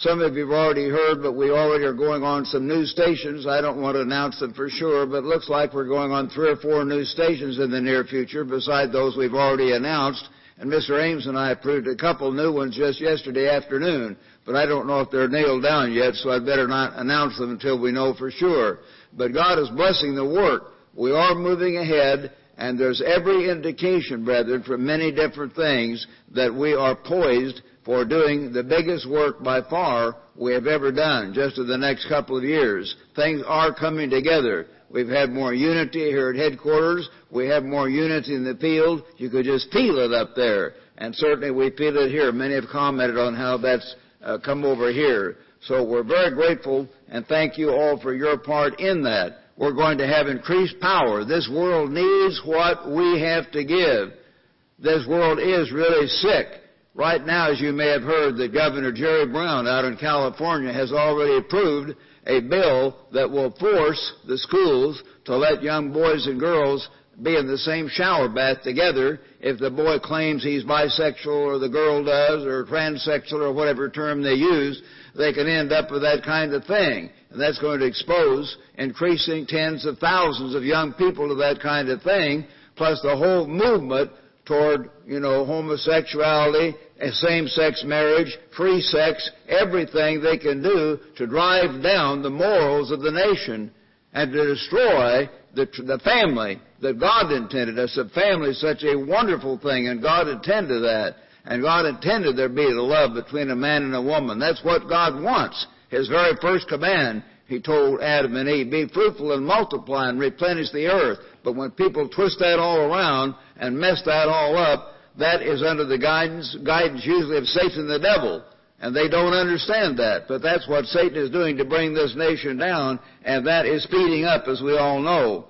Some of you have already heard, but we already are going on some new stations. I don't want to announce them for sure, but it looks like we're going on three or four new stations in the near future beside those we've already announced. And Mr. Ames and I approved a couple new ones just yesterday afternoon, but I don't know if they're nailed down yet, so I'd better not announce them until we know for sure. But God is blessing the work. We are moving ahead, and there's every indication, brethren, from many different things that we are poised for doing the biggest work by far we have ever done just in the next couple of years. Things are coming together. We've had more unity here at headquarters. We have more unity in the field. You could just feel it up there. And certainly we feel it here. Many have commented on how that's uh, come over here. So we're very grateful and thank you all for your part in that. We're going to have increased power. This world needs what we have to give. This world is really sick. Right now, as you may have heard, that Governor Jerry Brown out in California has already approved a bill that will force the schools to let young boys and girls be in the same shower bath together if the boy claims he's bisexual or the girl does or transsexual or whatever term they use, they can end up with that kind of thing. And that's going to expose increasing tens of thousands of young people to that kind of thing, plus the whole movement toward, you know, homosexuality same-sex marriage, free sex, everything they can do to drive down the morals of the nation and to destroy the, the family that God intended us. A family is such a wonderful thing, and God intended that. And God intended there be the love between a man and a woman. That's what God wants. His very first command, He told Adam and Eve, be fruitful and multiply and replenish the earth. But when people twist that all around and mess that all up, that is under the guidance, guidance usually of Satan the devil. And they don't understand that. But that's what Satan is doing to bring this nation down, and that is speeding up, as we all know.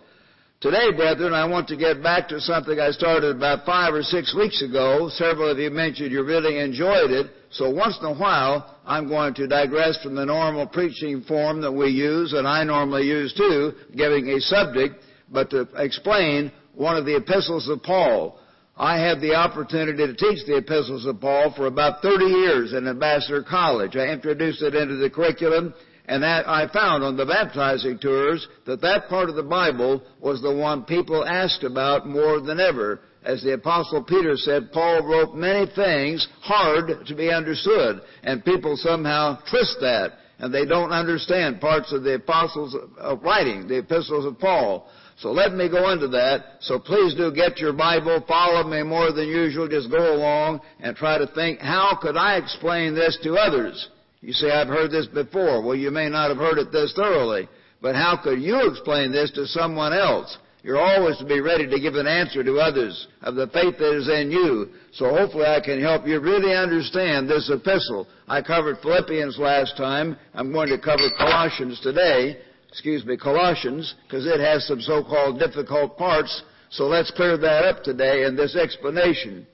Today, brethren, I want to get back to something I started about five or six weeks ago. Several of you mentioned you really enjoyed it. So once in a while, I'm going to digress from the normal preaching form that we use, and I normally use too, giving a subject, but to explain one of the epistles of Paul. I had the opportunity to teach the epistles of Paul for about 30 years in Ambassador College. I introduced it into the curriculum, and that I found on the baptizing tours that that part of the Bible was the one people asked about more than ever. As the apostle Peter said, Paul wrote many things hard to be understood, and people somehow twist that, and they don't understand parts of the apostles' uh, writing, the epistles of Paul. So let me go into that. So please do get your Bible, follow me more than usual, just go along and try to think, how could I explain this to others? You say, I've heard this before. Well, you may not have heard it this thoroughly, but how could you explain this to someone else? You're always to be ready to give an answer to others of the faith that is in you. So hopefully I can help you really understand this epistle. I covered Philippians last time. I'm going to cover Colossians today excuse me, Colossians, because it has some so-called difficult parts. So let's clear that up today in this explanation.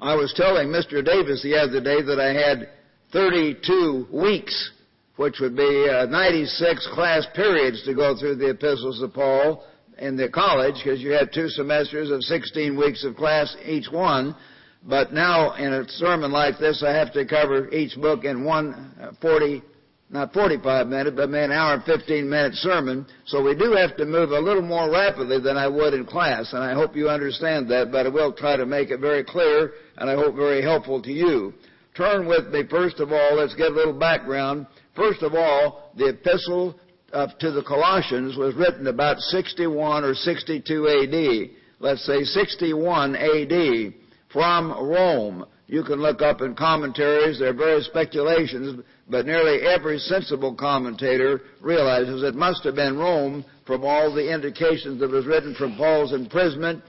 I was telling Mr. Davis the other day that I had 32 weeks, which would be uh, 96 class periods to go through the epistles of Paul in the college, because you had two semesters of 16 weeks of class each one. But now in a sermon like this, I have to cover each book in one uh, 40 not 45 minutes, but an hour and 15 minute sermon. So we do have to move a little more rapidly than I would in class, and I hope you understand that, but I will try to make it very clear, and I hope very helpful to you. Turn with me, first of all, let's get a little background. First of all, the epistle uh, to the Colossians was written about 61 or 62 AD. Let's say 61 AD from Rome. You can look up in commentaries, there are various speculations, but nearly every sensible commentator realizes it must have been Rome from all the indications that was written from Paul's imprisonment,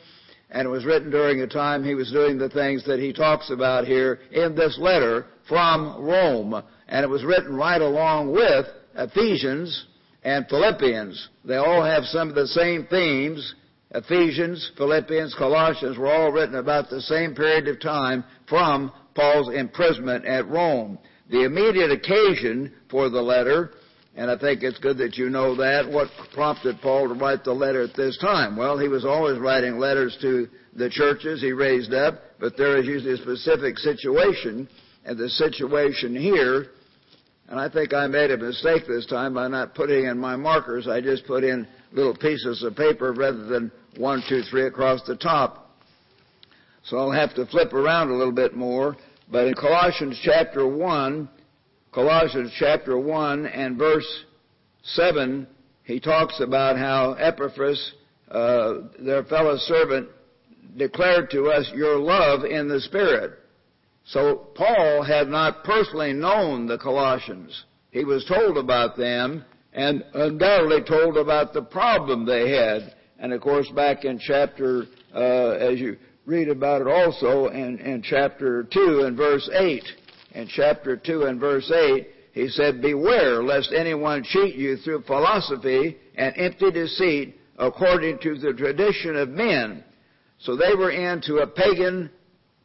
and it was written during a time he was doing the things that he talks about here in this letter from Rome. And it was written right along with Ephesians and Philippians. They all have some of the same themes. Ephesians, Philippians, Colossians were all written about the same period of time from Paul's imprisonment at Rome. The immediate occasion for the letter And I think it's good that you know that. What prompted Paul to write the letter at this time? Well, he was always writing letters to the churches he raised up, but there is usually a specific situation, and the situation here, and I think I made a mistake this time by not putting in my markers. I just put in little pieces of paper rather than one, two, three across the top. So I'll have to flip around a little bit more. But in Colossians chapter 1, Colossians chapter 1 and verse 7, he talks about how Epaphras, uh, their fellow servant, declared to us your love in the Spirit. So Paul had not personally known the Colossians. He was told about them and undoubtedly told about the problem they had. And of course, back in chapter, uh, as you read about it also in, in chapter 2 and verse 8, in chapter 2 and verse 8, he said, Beware lest anyone cheat you through philosophy and empty deceit according to the tradition of men. So they were into a pagan,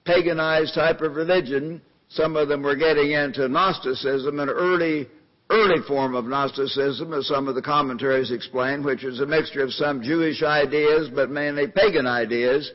paganized type of religion. Some of them were getting into Gnosticism, an early, early form of Gnosticism, as some of the commentaries explain, which is a mixture of some Jewish ideas, but mainly pagan ideas.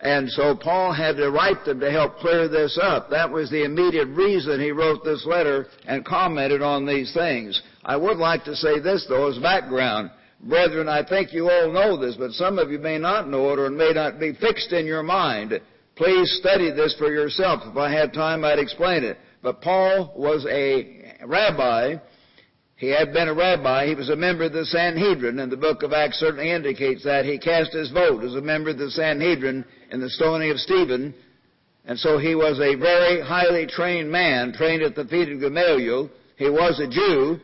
And so Paul had to write them to help clear this up. That was the immediate reason he wrote this letter and commented on these things. I would like to say this though as background. Brethren, I think you all know this, but some of you may not know it or it may not be fixed in your mind. Please study this for yourself. If I had time, I'd explain it. But Paul was a rabbi he had been a rabbi. He was a member of the Sanhedrin, and the book of Acts certainly indicates that. He cast his vote as a member of the Sanhedrin in the stoning of Stephen. And so he was a very highly trained man, trained at the feet of Gamaliel. He was a Jew.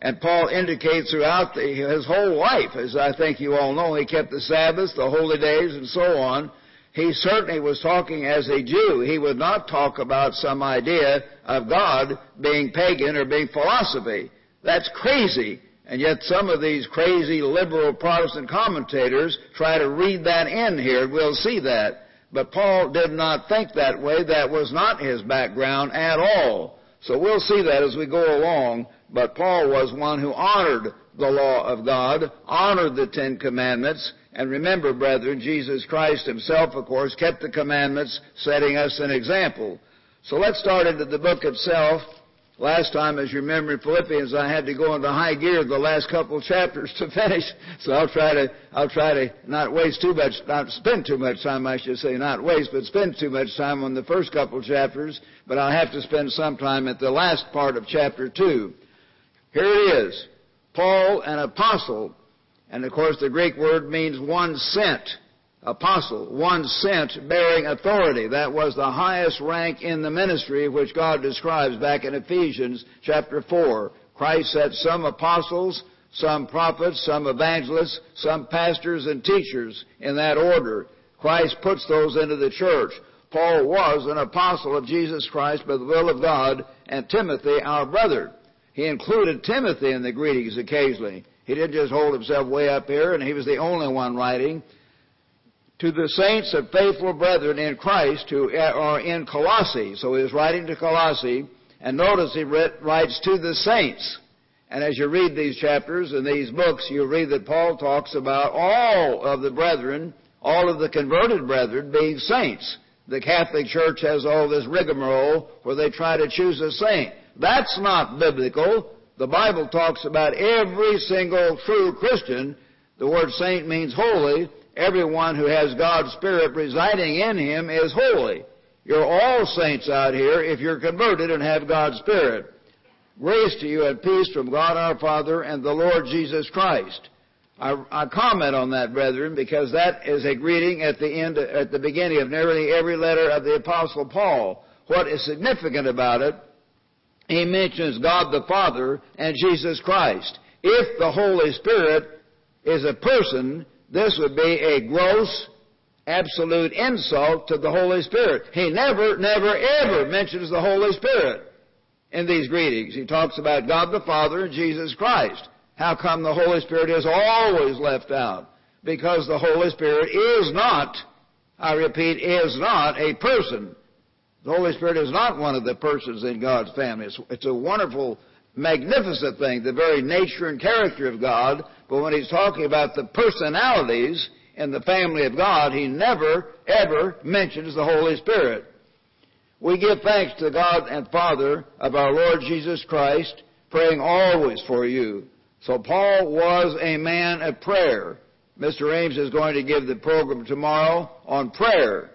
And Paul indicates throughout the, his whole life, as I think you all know, he kept the Sabbath, the holy days, and so on. He certainly was talking as a Jew. He would not talk about some idea of God being pagan or being philosophy. That's crazy. And yet some of these crazy liberal Protestant commentators try to read that in here. We'll see that. But Paul did not think that way. That was not his background at all. So we'll see that as we go along. But Paul was one who honored the law of God, honored the Ten Commandments, and remember, brethren, Jesus Christ himself, of course, kept the commandments, setting us an example. So let's start into the book itself. Last time, as you remember in Philippians, I had to go into high gear the last couple chapters to finish. So I'll try to, I'll try to not waste too much, not spend too much time, I should say, not waste, but spend too much time on the first couple chapters. But I'll have to spend some time at the last part of chapter two. Here it is. Paul, an apostle, and of course the Greek word means one sent apostle, one sent bearing authority. That was the highest rank in the ministry which God describes back in Ephesians chapter 4. Christ set some apostles, some prophets, some evangelists, some pastors and teachers in that order. Christ puts those into the church. Paul was an apostle of Jesus Christ by the will of God, and Timothy, our brother. He included Timothy in the greetings occasionally. He didn't just hold himself way up here, and he was the only one writing to the saints of faithful brethren in Christ who are in Colossae. So he was writing to Colossae, and notice he writes to the saints. And as you read these chapters and these books, you read that Paul talks about all of the brethren, all of the converted brethren being saints. The Catholic Church has all this rigmarole where they try to choose a saint. That's not biblical. The Bible talks about every single true Christian. The word saint means holy, everyone who has God's Spirit residing in him is holy. You're all saints out here if you're converted and have God's Spirit. Grace to you and peace from God our Father and the Lord Jesus Christ. I, I, comment on that, brethren, because that is a greeting at the end, at the beginning of nearly every letter of the Apostle Paul. What is significant about it, he mentions God the Father and Jesus Christ. If the Holy Spirit is a person, this would be a gross, absolute insult to the Holy Spirit. He never, never, ever mentions the Holy Spirit in these greetings. He talks about God the Father and Jesus Christ. How come the Holy Spirit is always left out? Because the Holy Spirit is not, I repeat, is not a person. The Holy Spirit is not one of the persons in God's family. It's, it's a wonderful magnificent thing, the very nature and character of God, but when he's talking about the personalities in the family of God, he never, ever mentions the Holy Spirit. We give thanks to God and Father of our Lord Jesus Christ, praying always for you. So Paul was a man of prayer. Mr. Ames is going to give the program tomorrow on prayer.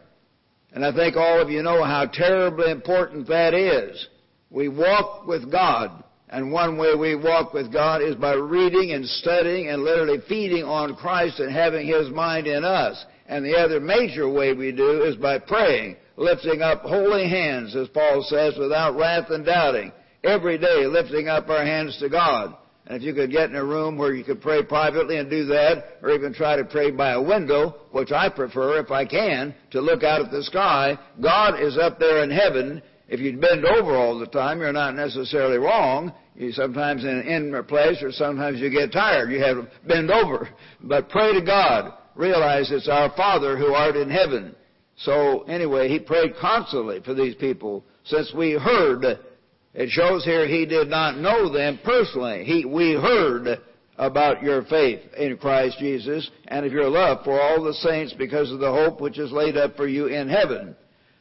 And I think all of you know how terribly important that is. We walk with God. And one way we walk with God is by reading and studying and literally feeding on Christ and having His mind in us. And the other major way we do is by praying lifting up holy hands, as Paul says, without wrath and doubting. Every day lifting up our hands to God. And if you could get in a room where you could pray privately and do that, or even try to pray by a window, which I prefer, if I can, to look out at the sky, God is up there in heaven. If you bend over all the time, you're not necessarily wrong. You sometimes in an intimate place, or sometimes you get tired. You have to bend over. But pray to God. Realize it's our Father who art in heaven. So anyway, he prayed constantly for these people. Since we heard, it shows here he did not know them personally. He, we heard about your faith in Christ Jesus and of your love for all the saints because of the hope which is laid up for you in heaven.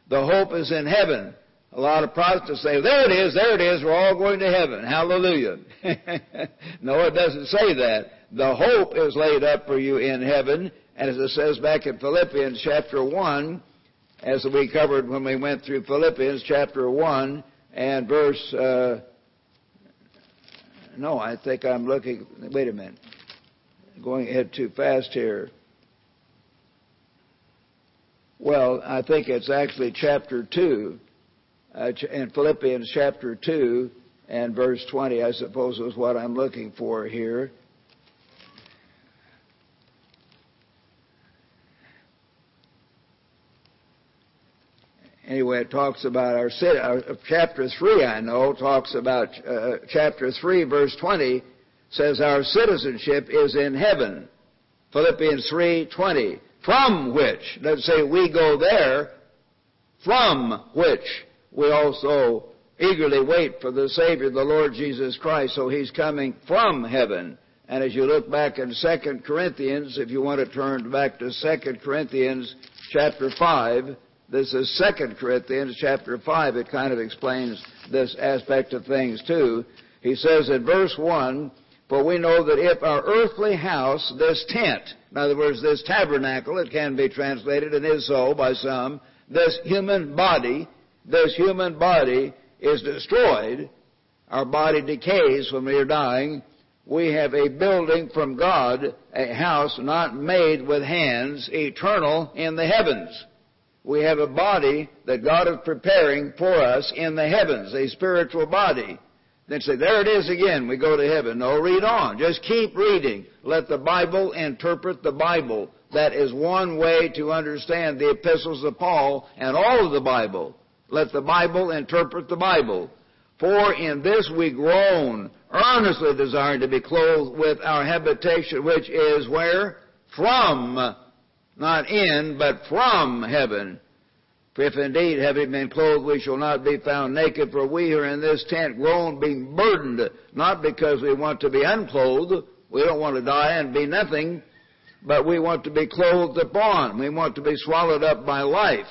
The hope is in heaven. A lot of Protestants say, there it is, there it is, we're all going to heaven. Hallelujah. no, it doesn't say that. The hope is laid up for you in heaven, and as it says back in Philippians chapter 1, as we covered when we went through Philippians chapter 1 and verse, uh, no, I think I'm looking, wait a minute, going ahead too fast here. Well, I think it's actually chapter 2, uh, in Philippians chapter 2 and verse 20, I suppose is what I'm looking for here. Anyway, it talks about our. Our, chapter 3, I know, talks about, uh, chapter 3, verse 20, says our citizenship is in heaven. Philippians 3, 20. From which, doesn't say we go there, from which we also eagerly wait for the Savior, the Lord Jesus Christ. So He's coming from heaven. And as you look back in 2 Corinthians, if you want to turn back to 2 Corinthians chapter 5, this is 2 Corinthians chapter 5. It kind of explains this aspect of things too. He says in verse 1, For we know that if our earthly house, this tent, in other words, this tabernacle, it can be translated and is so by some, this human body, this human body is destroyed, our body decays when we are dying, we have a building from God, a house not made with hands, eternal in the heavens we have a body that God is preparing for us in the heavens, a spiritual body. Then say, there it is again, we go to heaven. No, read on. Just keep reading. Let the Bible interpret the Bible. That is one way to understand the epistles of Paul and all of the Bible. Let the Bible interpret the Bible. For in this we groan, earnestly desiring to be clothed with our habitation, which is where? From not in, but from heaven. For if indeed, having been clothed, we shall not be found naked, for we are in this tent grown, being burdened, not because we want to be unclothed, we don't want to die and be nothing, but we want to be clothed upon. We want to be swallowed up by life.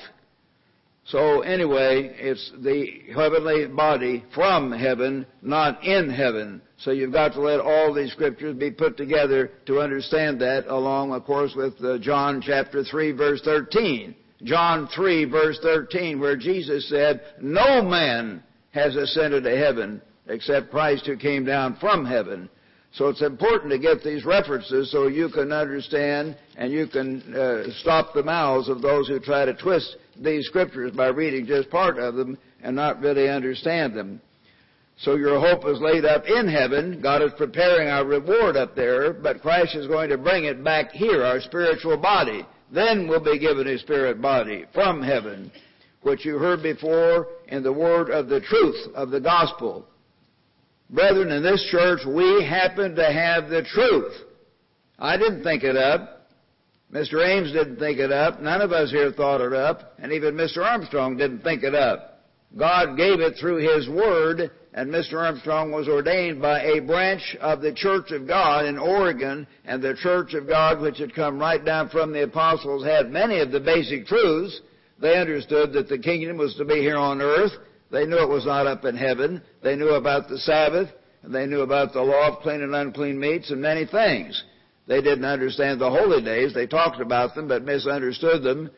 So anyway, it's the heavenly body from heaven, not in heaven. So you've got to let all these scriptures be put together to understand that, along, of course, with uh, John chapter 3 verse 13. John 3 verse 13, where Jesus said, No man has ascended to heaven except Christ who came down from heaven. So it's important to get these references so you can understand and you can uh, stop the mouths of those who try to twist these scriptures by reading just part of them and not really understand them. So your hope is laid up in heaven. God is preparing our reward up there, but Christ is going to bring it back here, our spiritual body. Then we'll be given a spirit body from heaven, which you heard before in the word of the truth of the gospel. Brethren, in this church, we happen to have the truth. I didn't think it up. Mr. Ames didn't think it up. None of us here thought it up. And even Mr. Armstrong didn't think it up. God gave it through His Word, and Mr. Armstrong was ordained by a branch of the Church of God in Oregon, and the Church of God, which had come right down from the apostles, had many of the basic truths. They understood that the kingdom was to be here on earth. They knew it was not up in heaven. They knew about the Sabbath, and they knew about the law of clean and unclean meats and many things. They didn't understand the holy days. They talked about them, but misunderstood them.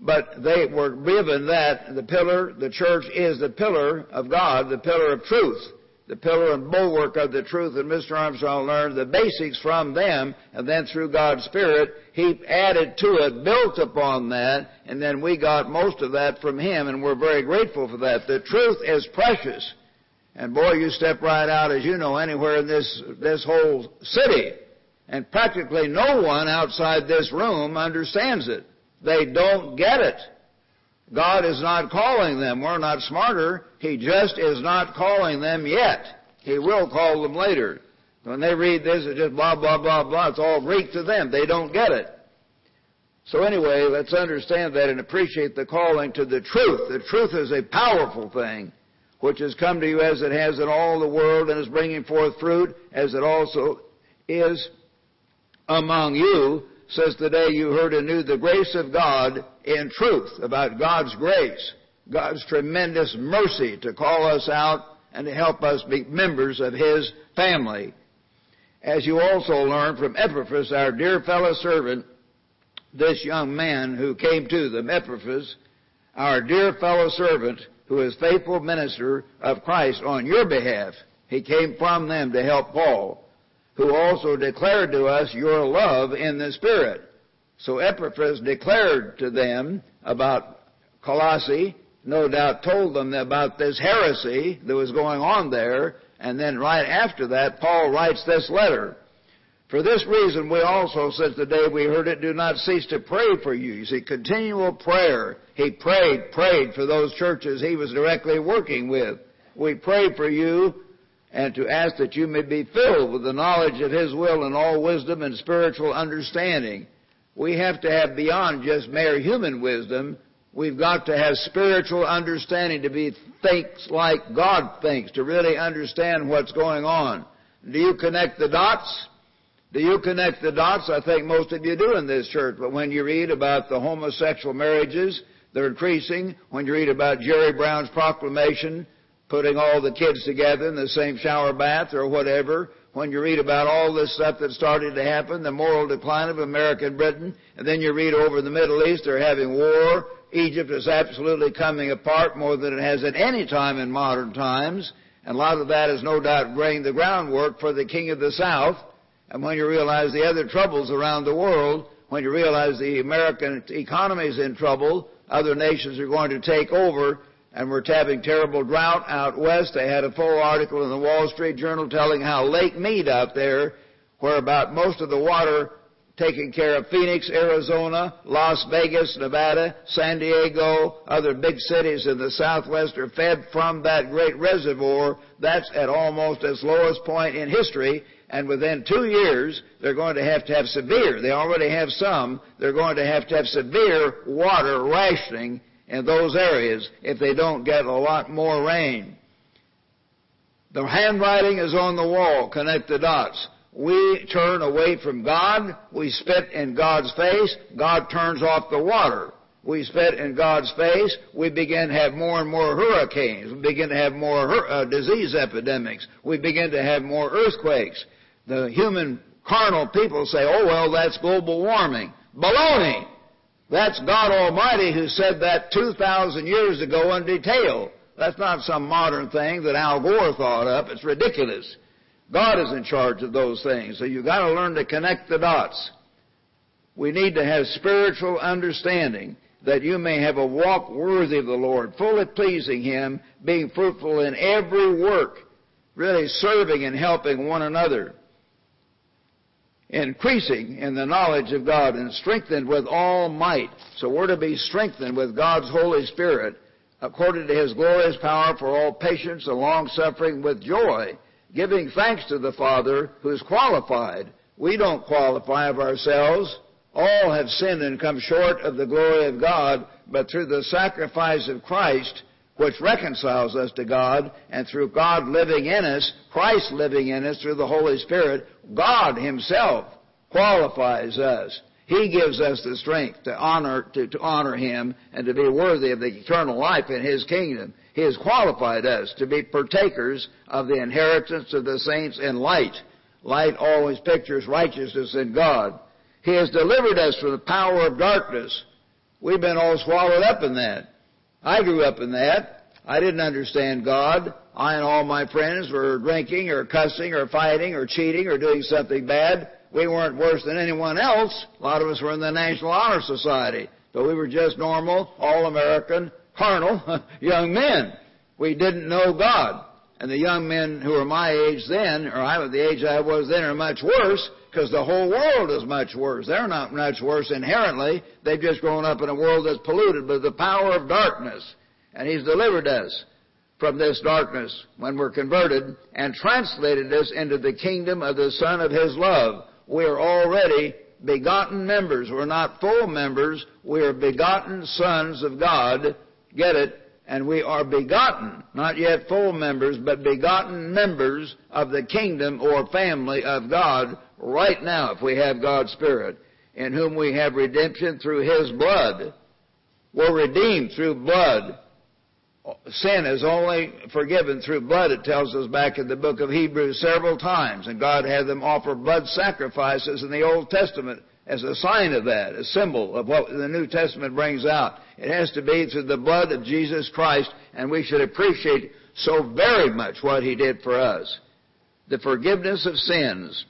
But they were given that the pillar, the church is the pillar of God, the pillar of truth, the pillar and bulwark of the truth. And Mr. Armstrong learned the basics from them, and then through God's Spirit, he added to it, built upon that, and then we got most of that from him, and we're very grateful for that. The truth is precious. And boy, you step right out, as you know, anywhere in this, this whole city, and practically no one outside this room understands it. They don't get it. God is not calling them. We're not smarter. He just is not calling them yet. He will call them later. When they read this, it's just blah, blah, blah, blah. It's all Greek to them. They don't get it. So anyway, let's understand that and appreciate the calling to the truth. The truth is a powerful thing, which has come to you as it has in all the world and is bringing forth fruit, as it also is among you says today you heard anew the grace of God in truth about God's grace, God's tremendous mercy to call us out and to help us be members of His family. As you also learned from Epaphras, our dear fellow servant, this young man who came to them, Epaphras, our dear fellow servant, who is faithful minister of Christ on your behalf. He came from them to help Paul who also declared to us your love in the Spirit. So Epaphras declared to them about Colossae, no doubt told them about this heresy that was going on there, and then right after that, Paul writes this letter. For this reason, we also, since the day we heard it, do not cease to pray for you. You see, continual prayer. He prayed, prayed for those churches he was directly working with. We pray for you and to ask that you may be filled with the knowledge of His will and all wisdom and spiritual understanding. We have to have beyond just mere human wisdom. We've got to have spiritual understanding to be thinks like God thinks, to really understand what's going on. Do you connect the dots? Do you connect the dots? I think most of you do in this church. But when you read about the homosexual marriages, they're increasing. When you read about Jerry Brown's proclamation putting all the kids together in the same shower bath or whatever, when you read about all this stuff that started to happen, the moral decline of American Britain, and then you read over in the Middle East, they're having war, Egypt is absolutely coming apart more than it has at any time in modern times, and a lot of that is no doubt laying the groundwork for the King of the South, and when you realize the other troubles around the world, when you realize the American economy is in trouble, other nations are going to take over, and we're having terrible drought out west. They had a full article in the Wall Street Journal telling how Lake Mead out there, where about most of the water taking care of Phoenix, Arizona, Las Vegas, Nevada, San Diego, other big cities in the southwest are fed from that great reservoir. That's at almost its lowest point in history. And within two years, they're going to have to have severe, they already have some, they're going to have to have severe water rationing in those areas if they don't get a lot more rain. The handwriting is on the wall. Connect the dots. We turn away from God. We spit in God's face. God turns off the water. We spit in God's face. We begin to have more and more hurricanes. We begin to have more uh, disease epidemics. We begin to have more earthquakes. The human carnal people say, oh well, that's global warming. Baloney! That's God Almighty who said that 2,000 years ago in detail. That's not some modern thing that Al Gore thought up. It's ridiculous. God is in charge of those things. So you've got to learn to connect the dots. We need to have spiritual understanding that you may have a walk worthy of the Lord, fully pleasing Him, being fruitful in every work, really serving and helping one another increasing in the knowledge of God and strengthened with all might. So we're to be strengthened with God's Holy Spirit according to His glorious power for all patience and long suffering with joy, giving thanks to the Father who is qualified. We don't qualify of ourselves. All have sinned and come short of the glory of God, but through the sacrifice of Christ, which reconciles us to God, and through God living in us, Christ living in us through the Holy Spirit, God Himself qualifies us. He gives us the strength to honor, to, to honor Him and to be worthy of the eternal life in His kingdom. He has qualified us to be partakers of the inheritance of the saints in light. Light always pictures righteousness in God. He has delivered us from the power of darkness. We've been all swallowed up in that. I grew up in that. I didn't understand God. I and all my friends were drinking or cussing or fighting or cheating or doing something bad. We weren't worse than anyone else. A lot of us were in the National Honor Society. But we were just normal, all-American, carnal young men. We didn't know God. And the young men who were my age then, or I was the age I was then, are much worse because the whole world is much worse. They're not much worse inherently. They've just grown up in a world that's polluted by the power of darkness. And He's delivered us from this darkness when we're converted and translated us into the kingdom of the Son of His love. We are already begotten members. We're not full members. We are begotten sons of God. Get it? and we are begotten, not yet full members, but begotten members of the kingdom or family of God right now if we have God's Spirit, in whom we have redemption through His blood. We're redeemed through blood. Sin is only forgiven through blood, it tells us back in the book of Hebrews several times, and God had them offer blood sacrifices in the Old Testament as a sign of that, a symbol of what the New Testament brings out. It has to be through the blood of Jesus Christ, and we should appreciate so very much what He did for us. The forgiveness of sins.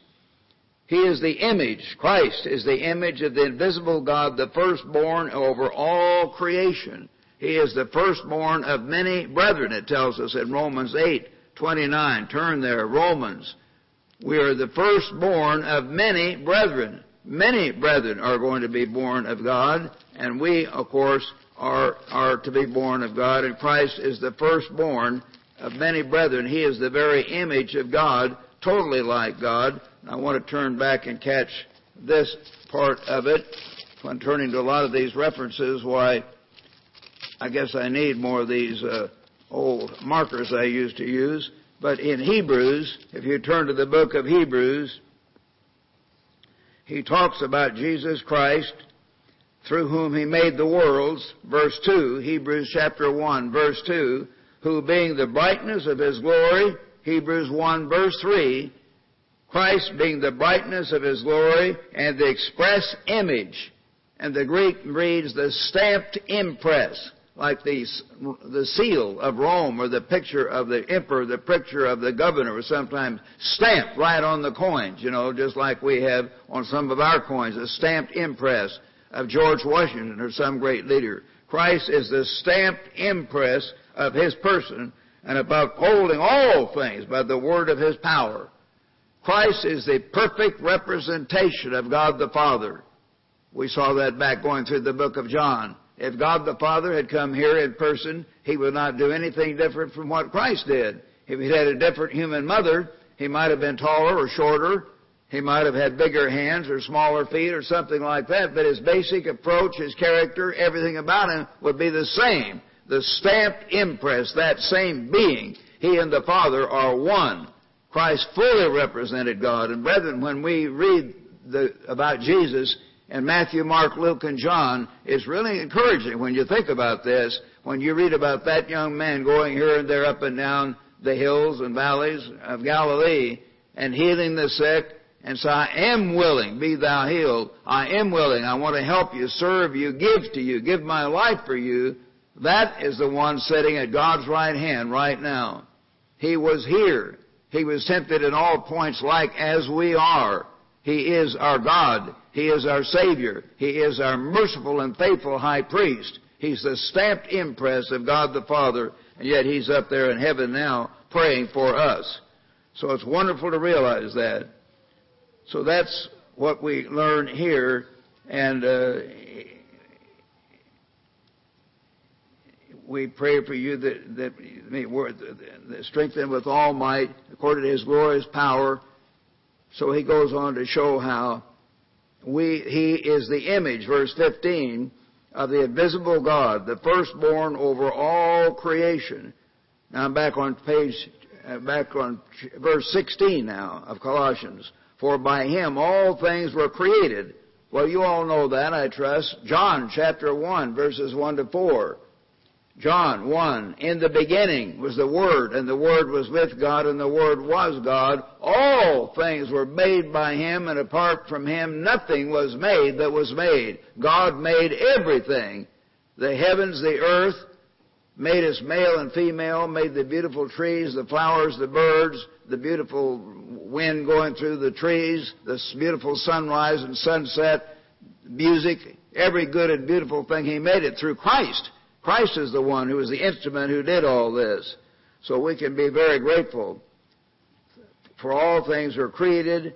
He is the image, Christ is the image of the invisible God, the firstborn over all creation. He is the firstborn of many brethren, it tells us in Romans 8, 29. Turn there, Romans. We are the firstborn of many brethren many brethren are going to be born of God, and we, of course, are, are to be born of God, and Christ is the firstborn of many brethren. He is the very image of God, totally like God. I want to turn back and catch this part of it. When turning to a lot of these references, why, I guess I need more of these uh, old markers I used to use. But in Hebrews, if you turn to the book of Hebrews, he talks about Jesus Christ through whom he made the worlds, verse 2, Hebrews chapter 1, verse 2, who being the brightness of his glory, Hebrews 1, verse 3, Christ being the brightness of his glory and the express image, and the Greek reads the stamped impress like the, the seal of Rome or the picture of the emperor, the picture of the governor was sometimes stamped right on the coins, you know, just like we have on some of our coins, a stamped impress of George Washington or some great leader. Christ is the stamped impress of his person and about holding all things by the word of his power. Christ is the perfect representation of God the Father. We saw that back going through the book of John. If God the Father had come here in person, He would not do anything different from what Christ did. If He had a different human mother, He might have been taller or shorter. He might have had bigger hands or smaller feet or something like that, but His basic approach, His character, everything about Him would be the same. The stamped impress, that same being, He and the Father are one. Christ fully represented God. And brethren, when we read the, about Jesus, in Matthew, Mark, Luke, and John it's really encouraging when you think about this. When you read about that young man going here and there up and down the hills and valleys of Galilee and healing the sick and say, I am willing, be thou healed. I am willing. I want to help you, serve you, give to you, give my life for you. That is the one sitting at God's right hand right now. He was here. He was tempted in all points like as we are. He is our God. He is our Savior. He is our merciful and faithful high priest. He's the stamped impress of God the Father, and yet He's up there in heaven now praying for us. So it's wonderful to realize that. So that's what we learn here, and uh, we pray for you that, that may strengthen with all might according to His glorious power so he goes on to show how we, he is the image, verse 15, of the invisible God, the firstborn over all creation. Now I'm back on page, uh, back on verse 16 now of Colossians. For by him all things were created. Well, you all know that, I trust. John chapter 1, verses 1 to 4. John 1, in the beginning was the Word, and the Word was with God, and the Word was God. All things were made by Him, and apart from Him nothing was made that was made. God made everything. The heavens, the earth, made us male and female, made the beautiful trees, the flowers, the birds, the beautiful wind going through the trees, the beautiful sunrise and sunset, music, every good and beautiful thing. He made it through Christ. Christ is the one who is the instrument who did all this. So we can be very grateful. For all things were created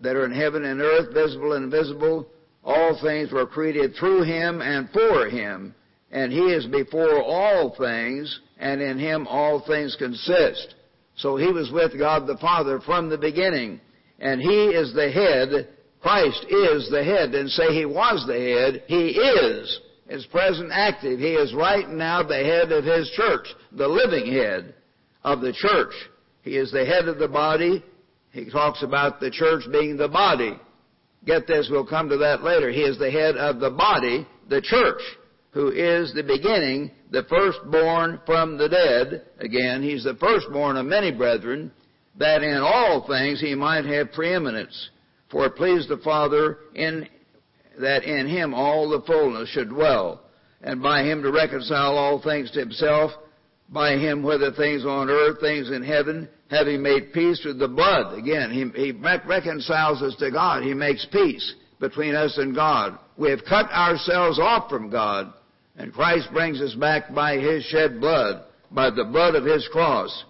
that are in heaven and earth, visible and invisible. All things were created through him and for him. And he is before all things, and in him all things consist. So he was with God the Father from the beginning. And he is the head. Christ is the head. And say he was the head. He is is present active. He is right now the head of his church, the living head of the church. He is the head of the body. He talks about the church being the body. Get this, we'll come to that later. He is the head of the body, the church, who is the beginning, the firstborn from the dead. Again, he's the firstborn of many brethren, that in all things he might have preeminence. For it pleased the Father in that in him all the fullness should dwell, and by him to reconcile all things to himself, by him whether things on earth, things in heaven, having made peace with the blood. Again, he, he reconciles us to God. He makes peace between us and God. We have cut ourselves off from God, and Christ brings us back by his shed blood, by the blood of his cross.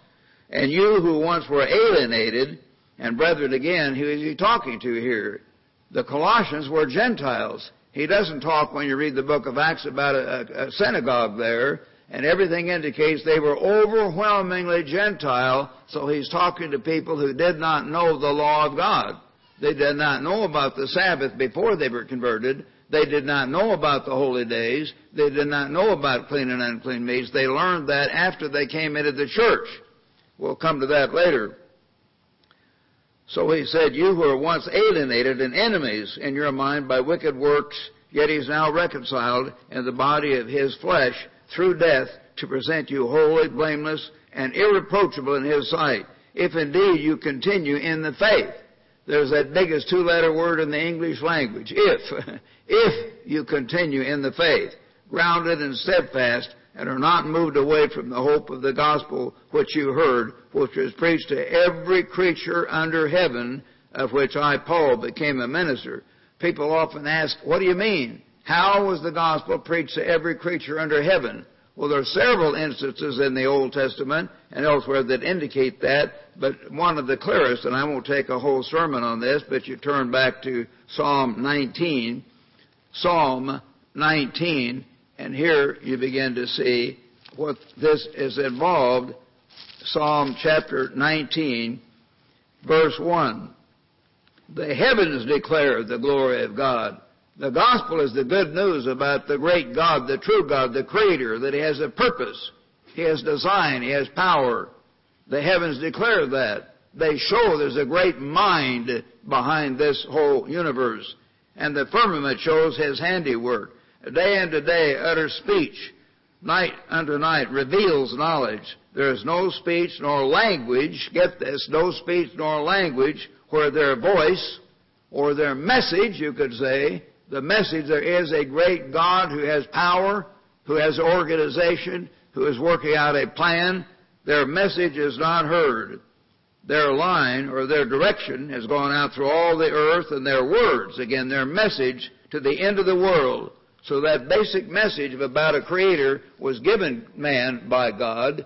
And you who once were alienated, and brethren again, who is he talking to here? The Colossians were Gentiles. He doesn't talk when you read the book of Acts about a, a, synagogue there, and everything indicates they were overwhelmingly Gentile, so he's talking to people who did not know the law of God. They did not know about the Sabbath before they were converted. They did not know about the holy days. They did not know about clean and unclean meats. They learned that after they came into the church. We'll come to that later. So he said, You who were once alienated and enemies in your mind by wicked works, yet he's now reconciled in the body of his flesh through death to present you holy, blameless, and irreproachable in his sight, if indeed you continue in the faith. There's that biggest two-letter word in the English language, if. if you continue in the faith, grounded and steadfast, and are not moved away from the hope of the gospel which you heard, which was preached to every creature under heaven, of which I, Paul, became a minister. People often ask, what do you mean? How was the gospel preached to every creature under heaven? Well, there are several instances in the Old Testament and elsewhere that indicate that, but one of the clearest, and I won't take a whole sermon on this, but you turn back to Psalm 19. Psalm 19 and here you begin to see what this is involved. Psalm chapter 19, verse 1. The heavens declare the glory of God. The gospel is the good news about the great God, the true God, the Creator, that He has a purpose. He has design. He has power. The heavens declare that. They show there's a great mind behind this whole universe. And the firmament shows His handiwork day unto day utters speech, night unto night reveals knowledge. There is no speech nor language, get this, no speech nor language where their voice or their message, you could say, the message there is a great God who has power, who has organization, who is working out a plan. Their message is not heard. Their line or their direction has gone out through all the earth and their words, again, their message to the end of the world so that basic message about a creator was given man by God,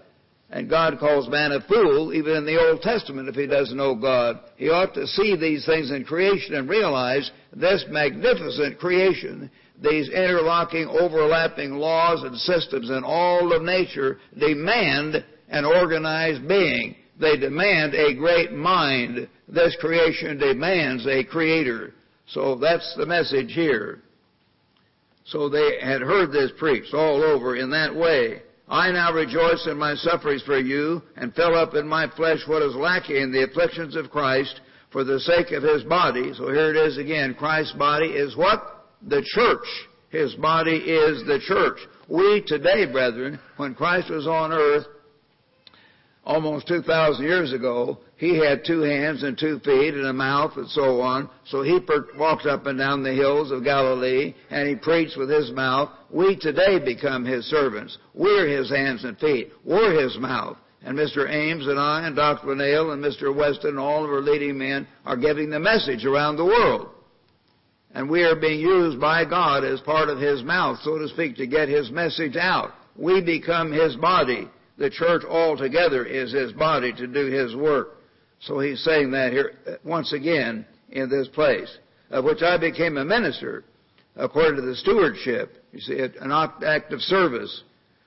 and God calls man a fool even in the Old Testament if he doesn't know God. He ought to see these things in creation and realize this magnificent creation, these interlocking, overlapping laws and systems in all of nature demand an organized being. They demand a great mind. This creation demands a creator. So that's the message here. So they had heard this preached all over in that way. I now rejoice in my sufferings for you, and fill up in my flesh what is lacking in the afflictions of Christ for the sake of his body. So here it is again. Christ's body is what? The church. His body is the church. We today, brethren, when Christ was on earth, almost 2,000 years ago, he had two hands and two feet and a mouth and so on. So he walked up and down the hills of Galilee and he preached with his mouth. We today become his servants. We're his hands and feet. We're his mouth. And Mr. Ames and I and Dr. Winnail and Mr. Weston and all of our leading men are giving the message around the world. And we are being used by God as part of his mouth, so to speak, to get his message out. We become his body. The church altogether is his body to do his work. So he's saying that here uh, once again in this place, of which I became a minister according to the stewardship. You see, an act of service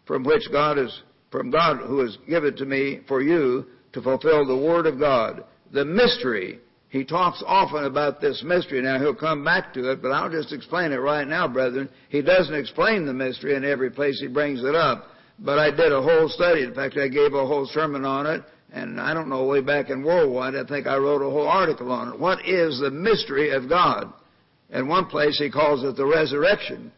from which God is, from God who has given to me for you to fulfill the word of God. The mystery. He talks often about this mystery. Now he'll come back to it, but I'll just explain it right now, brethren. He doesn't explain the mystery in every place he brings it up. But I did a whole study. In fact, I gave a whole sermon on it and I don't know, way back in Worldwide, I think I wrote a whole article on it. What is the mystery of God? In one place he calls it the resurrection.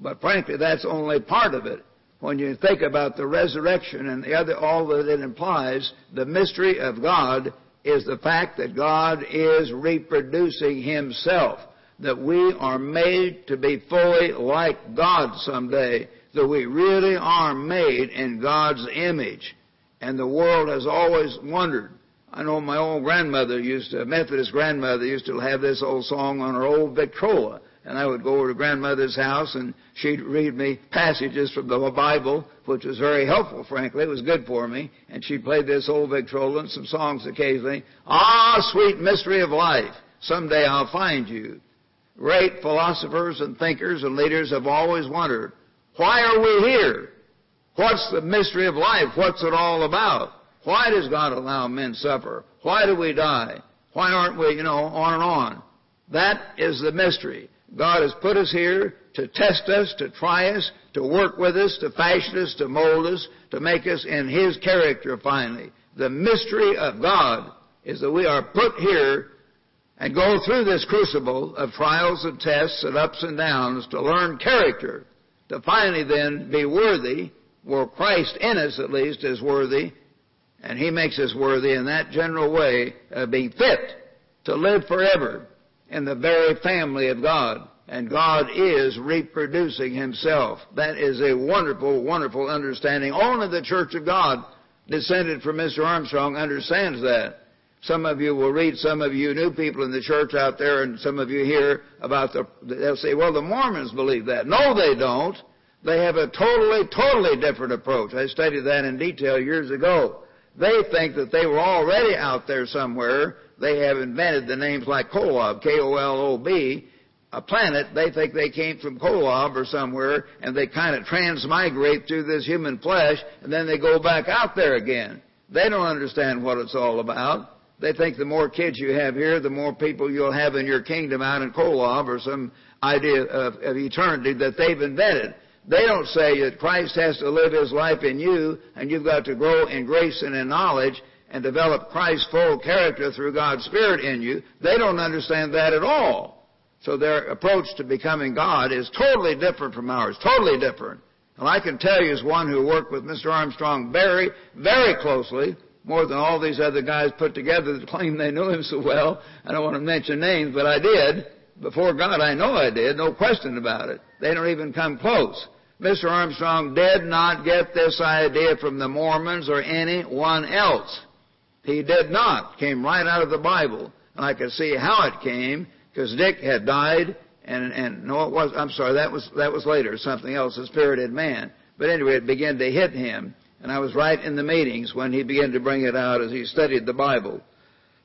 But frankly, that's only part of it. When you think about the resurrection and the other, all that it implies, the mystery of God is the fact that God is reproducing Himself. That we are made to be fully like God someday. That we really are made in God's image. And the world has always wondered. I know my old grandmother used to, Methodist grandmother used to have this old song on her old Victrola. And I would go over to grandmother's house and she'd read me passages from the Bible, which was very helpful, frankly. It was good for me. And she'd play this old Victrola and some songs occasionally. Ah, sweet mystery of life. Someday I'll find you. Great philosophers and thinkers and leaders have always wondered, why are we here? What's the mystery of life? What's it all about? Why does God allow men suffer? Why do we die? Why aren't we, you know, on and on? That is the mystery. God has put us here to test us, to try us, to work with us, to fashion us, to mold us, to make us in His character finally. The mystery of God is that we are put here and go through this crucible of trials and tests and ups and downs to learn character, to finally then be worthy well, Christ in us at least is worthy, and He makes us worthy in that general way of being fit to live forever in the very family of God. And God is reproducing Himself. That is a wonderful, wonderful understanding. Only the Church of God, descended from Mr. Armstrong, understands that. Some of you will read, some of you new people in the church out there, and some of you hear about the, they'll say, well, the Mormons believe that. No, they don't. They have a totally, totally different approach. I studied that in detail years ago. They think that they were already out there somewhere. They have invented the names like Kolob, K-O-L-O-B, a planet. They think they came from Kolob or somewhere, and they kind of transmigrate through this human flesh, and then they go back out there again. They don't understand what it's all about. They think the more kids you have here, the more people you'll have in your kingdom out in Kolob or some idea of, of eternity that they've invented. They don't say that Christ has to live his life in you and you've got to grow in grace and in knowledge and develop Christ's full character through God's Spirit in you. They don't understand that at all. So their approach to becoming God is totally different from ours, totally different. And I can tell you as one who worked with Mr. Armstrong very, very closely, more than all these other guys put together that claim they knew him so well. I don't want to mention names, but I did. Before God, I know I did, no question about it. They don't even come close. Mr. Armstrong did not get this idea from the Mormons or anyone else. He did not. Came right out of the Bible. And I could see how it came, because Dick had died, and, and no, it was, I'm sorry, that was, that was later, something else, a spirited man. But anyway, it began to hit him. And I was right in the meetings when he began to bring it out as he studied the Bible.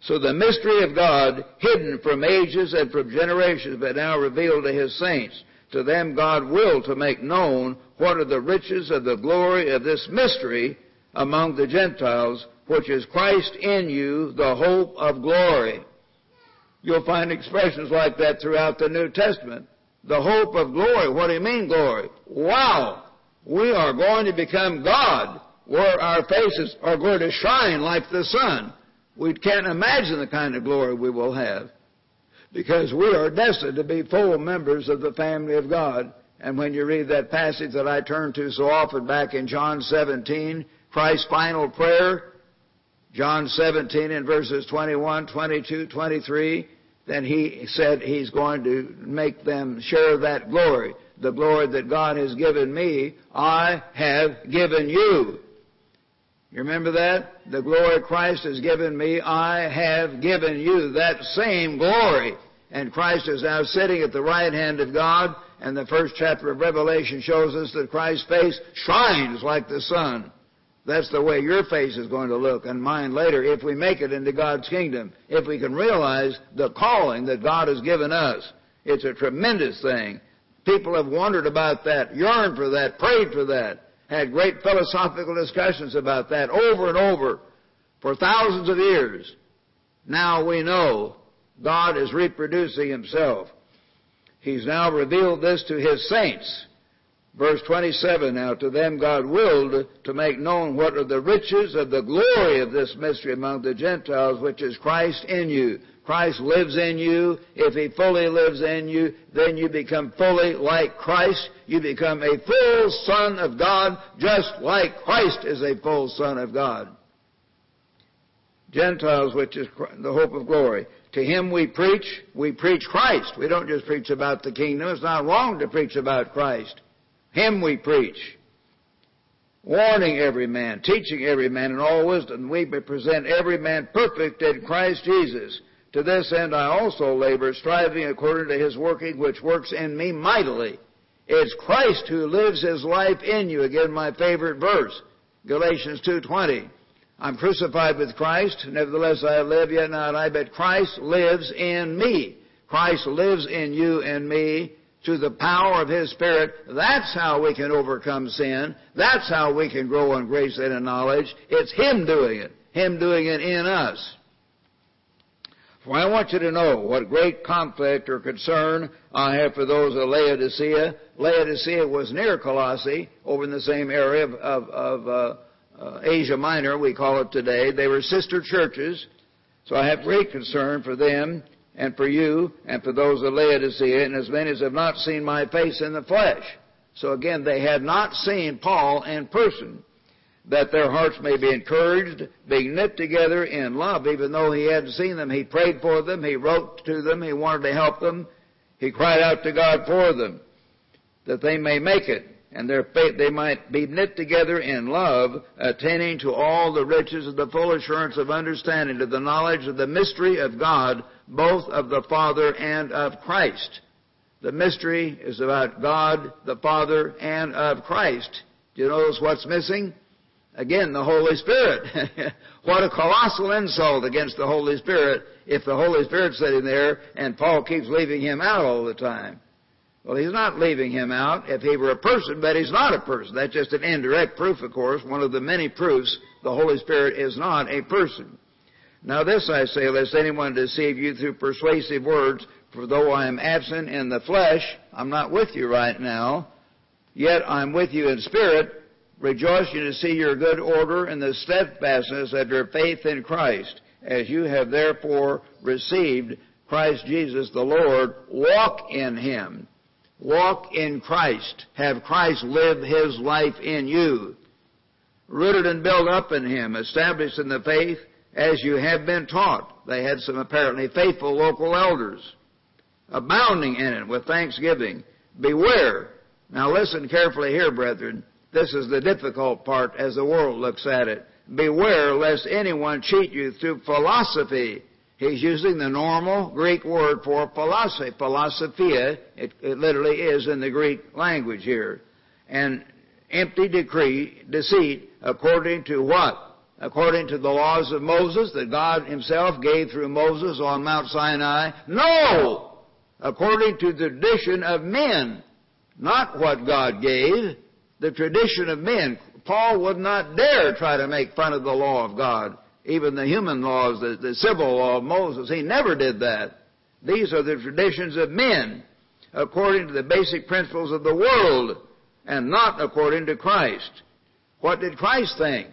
So the mystery of God, hidden from ages and from generations, but now revealed to His saints. To them God willed to make known what are the riches of the glory of this mystery among the Gentiles, which is Christ in you, the hope of glory. You'll find expressions like that throughout the New Testament. The hope of glory. What do you mean glory? Wow! We are going to become God, where our faces are going to shine like the sun. We can't imagine the kind of glory we will have. Because we are destined to be full members of the family of God. And when you read that passage that I turn to so often back in John 17, Christ's final prayer, John 17 in verses 21, 22, 23, then he said he's going to make them share that glory. The glory that God has given me, I have given you. You remember that? The glory Christ has given me, I have given you. That same glory. And Christ is now sitting at the right hand of God, and the first chapter of Revelation shows us that Christ's face shines like the sun. That's the way your face is going to look and mine later if we make it into God's kingdom. If we can realize the calling that God has given us. It's a tremendous thing. People have wondered about that, yearned for that, prayed for that, had great philosophical discussions about that over and over for thousands of years. Now we know God is reproducing Himself. He's now revealed this to His saints. Verse 27, now to them God willed to make known what are the riches of the glory of this mystery among the Gentiles, which is Christ in you. Christ lives in you. If He fully lives in you, then you become fully like Christ. You become a full Son of God, just like Christ is a full Son of God. Gentiles, which is the hope of glory. To him we preach, we preach Christ. We don't just preach about the kingdom. It's not wrong to preach about Christ. Him we preach. Warning every man, teaching every man in all wisdom, we present every man perfect in Christ Jesus. To this end I also labor, striving according to his working which works in me mightily. It's Christ who lives his life in you. Again, my favorite verse, Galatians 2.20. I'm crucified with Christ, nevertheless I live, yet not I, but Christ lives in me. Christ lives in you and me to the power of His Spirit. That's how we can overcome sin. That's how we can grow in grace and in knowledge. It's Him doing it. Him doing it in us. For I want you to know what great conflict or concern I have for those of Laodicea. Laodicea was near Colossae, over in the same area of, of, of uh, uh, Asia Minor, we call it today. They were sister churches. So I have great concern for them and for you and for those of Laodicea, and as many as have not seen my face in the flesh. So again, they had not seen Paul in person, that their hearts may be encouraged, being knit together in love. Even though he hadn't seen them, he prayed for them, he wrote to them, he wanted to help them, he cried out to God for them, that they may make it and their faith they might be knit together in love, attaining to all the riches of the full assurance of understanding, to the knowledge of the mystery of God, both of the Father and of Christ. The mystery is about God, the Father, and of Christ. Do you notice what's missing? Again, the Holy Spirit. what a colossal insult against the Holy Spirit if the Holy Spirit's sitting there and Paul keeps leaving him out all the time. Well, he's not leaving him out if he were a person, but he's not a person. That's just an indirect proof, of course, one of the many proofs the Holy Spirit is not a person. Now this I say, lest anyone deceive you through persuasive words, for though I am absent in the flesh, I'm not with you right now, yet I'm with you in spirit, rejoicing to see your good order and the steadfastness of your faith in Christ, as you have therefore received Christ Jesus the Lord, walk in him Walk in Christ. Have Christ live His life in you. Rooted and built up in Him, established in the faith as you have been taught. They had some apparently faithful local elders. Abounding in it with thanksgiving. Beware. Now listen carefully here, brethren. This is the difficult part as the world looks at it. Beware lest anyone cheat you through philosophy He's using the normal Greek word for philosophy, philosophia. It, it literally is in the Greek language here. And empty decree, deceit, according to what? According to the laws of Moses that God himself gave through Moses on Mount Sinai? No! According to the tradition of men. Not what God gave, the tradition of men. Paul would not dare try to make fun of the law of God even the human laws, the, the civil law of Moses. He never did that. These are the traditions of men, according to the basic principles of the world and not according to Christ. What did Christ think?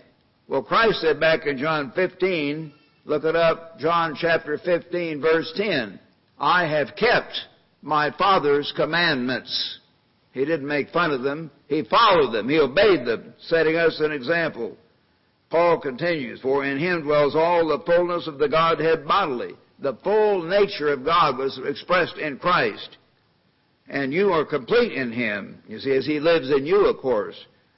Well, Christ said back in John 15, look it up, John chapter 15 verse 10, I have kept my Father's commandments. He didn't make fun of them. He followed them. He obeyed them, setting us an example. Paul continues, For in him dwells all the fullness of the Godhead bodily. The full nature of God was expressed in Christ. And you are complete in him. You see, as he lives in you, of course,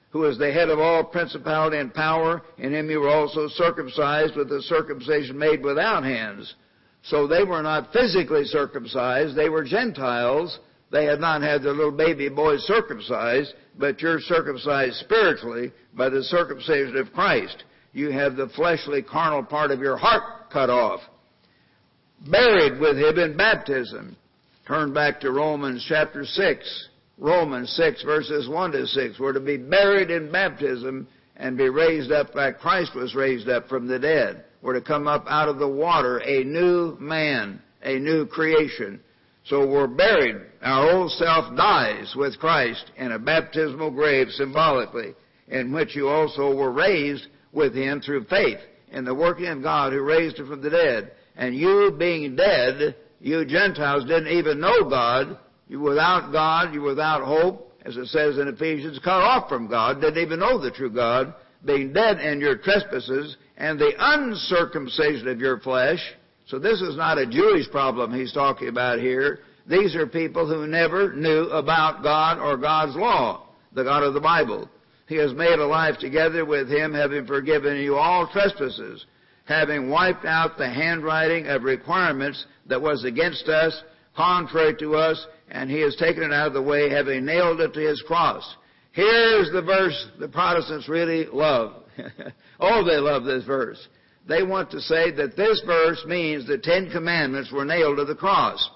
who is the head of all principality and power. In him you were also circumcised with the circumcision made without hands. So they were not physically circumcised. They were Gentiles. They had not had their little baby boys circumcised, but you're circumcised spiritually by the circumcision of Christ. You have the fleshly, carnal part of your heart cut off. Buried with him in baptism. Turn back to Romans chapter 6. Romans 6 verses 1 to 6. We're to be buried in baptism and be raised up like Christ was raised up from the dead. We're to come up out of the water a new man, a new creation. So we're buried. Our old self dies with Christ in a baptismal grave symbolically, in which you also were raised with Him through faith in the working of God who raised Him from the dead. And you being dead, you Gentiles didn't even know God. You without God, you without hope, as it says in Ephesians, cut off from God, didn't even know the true God, being dead in your trespasses and the uncircumcision of your flesh. So this is not a Jewish problem he's talking about here. These are people who never knew about God or God's law, the God of the Bible. He has made a life together with him, having forgiven you all trespasses, having wiped out the handwriting of requirements that was against us, contrary to us, and he has taken it out of the way, having nailed it to his cross. Here's the verse the Protestants really love. oh, they love this verse. They want to say that this verse means the Ten Commandments were nailed to the cross.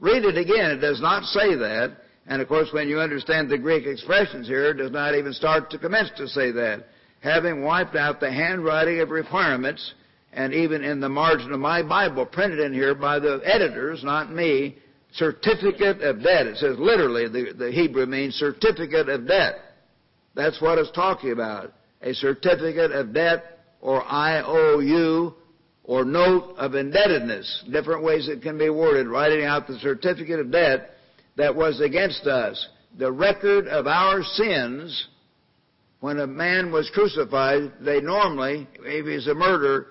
Read it again. It does not say that. And of course, when you understand the Greek expressions here, it does not even start to commence to say that. Having wiped out the handwriting of requirements, and even in the margin of my Bible, printed in here by the editors, not me, certificate of debt. It says literally, the, the Hebrew means certificate of debt. That's what it's talking about. A certificate of debt or IOU or note of indebtedness. Different ways it can be worded. Writing out the certificate of debt that was against us. The record of our sins when a man was crucified, they normally, if he's a murderer,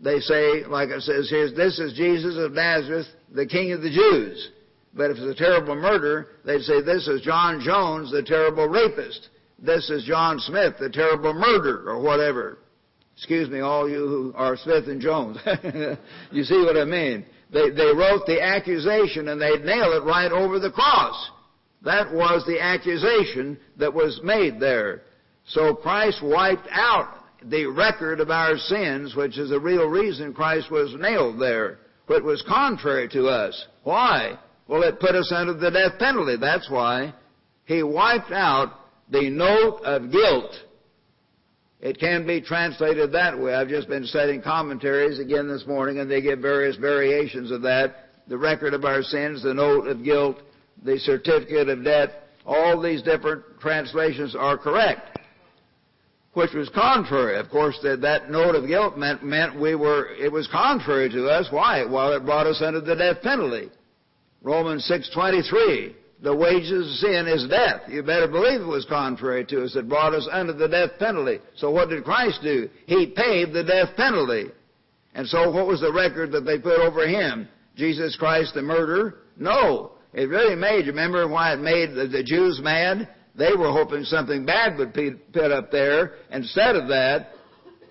they say, like it says here, this is Jesus of Nazareth, the King of the Jews. But if it's a terrible murder, they'd say, this is John Jones, the terrible rapist. This is John Smith, the terrible murderer, or whatever. Excuse me, all you who are Smith and Jones. you see what I mean? They, they wrote the accusation and they'd nail it right over the cross. That was the accusation that was made there. So Christ wiped out the record of our sins, which is the real reason Christ was nailed there. It was contrary to us. Why? Well, it put us under the death penalty. That's why. He wiped out the note of guilt. It can be translated that way. I've just been studying commentaries again this morning, and they give various variations of that. The record of our sins, the note of guilt, the certificate of debt, all these different translations are correct. Which was contrary. Of course, that, that note of guilt meant, meant we were, it was contrary to us. Why? Well, it brought us under the death penalty. Romans 6.23, the wages of sin is death. You better believe it was contrary to us. It brought us under the death penalty. So what did Christ do? He paid the death penalty. And so what was the record that they put over him? Jesus Christ the murderer? No. It really made, remember why it made the, the Jews mad? They were hoping something bad would be put up there. Instead of that,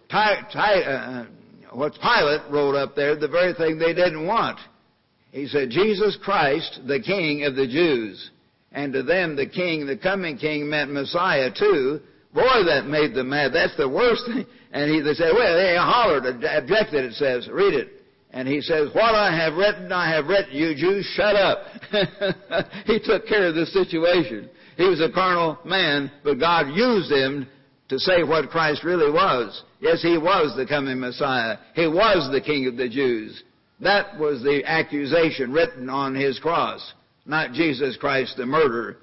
Ty, uh, what Pilate wrote up there, the very thing they didn't want. He said, Jesus Christ, the King of the Jews. And to them, the King, the coming King, meant Messiah too. Boy, that made them mad. That's the worst thing. And he, they said, well, they hollered, objected, it says. Read it. And he says, what I have written, I have written. You Jews, shut up. he took care of the situation. He was a carnal man, but God used him to say what Christ really was. Yes, he was the coming Messiah. He was the King of the Jews. That was the accusation written on his cross. not Jesus Christ the murderer.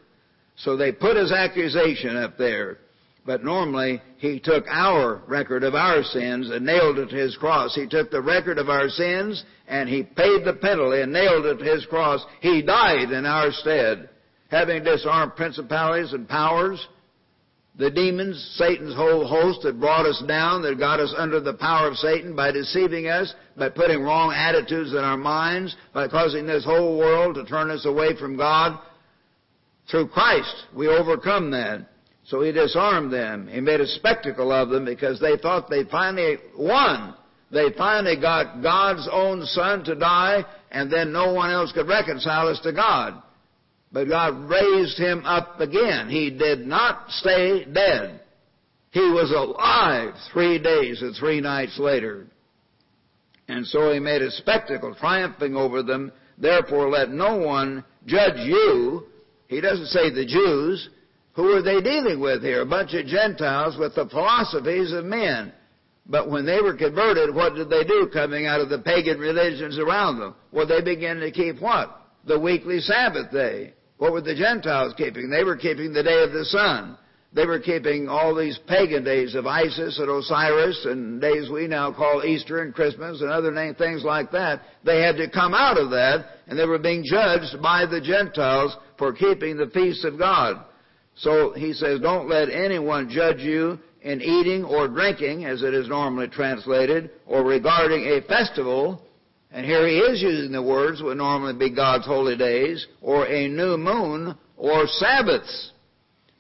So they put his accusation up there. But normally, he took our record of our sins and nailed it to his cross. He took the record of our sins and he paid the penalty and nailed it to his cross. He died in our stead, having disarmed principalities and powers, the demons, Satan's whole host that brought us down, that got us under the power of Satan by deceiving us, by putting wrong attitudes in our minds, by causing this whole world to turn us away from God. Through Christ, we overcome that. So he disarmed them. He made a spectacle of them because they thought they finally won. They finally got God's own Son to die, and then no one else could reconcile us to God. But God raised him up again. He did not stay dead. He was alive three days and three nights later. And so he made a spectacle, triumphing over them. Therefore, let no one judge you. He doesn't say the Jews. Who are they dealing with here? A bunch of Gentiles with the philosophies of men. But when they were converted, what did they do coming out of the pagan religions around them? Well, they began to keep what? The weekly Sabbath day. What were the Gentiles keeping? They were keeping the day of the sun. They were keeping all these pagan days of Isis and Osiris and days we now call Easter and Christmas and other name, things like that. They had to come out of that and they were being judged by the Gentiles for keeping the feasts of God. So he says, don't let anyone judge you in eating or drinking, as it is normally translated, or regarding a festival and here he is using the words would normally be God's holy days, or a new moon, or Sabbaths.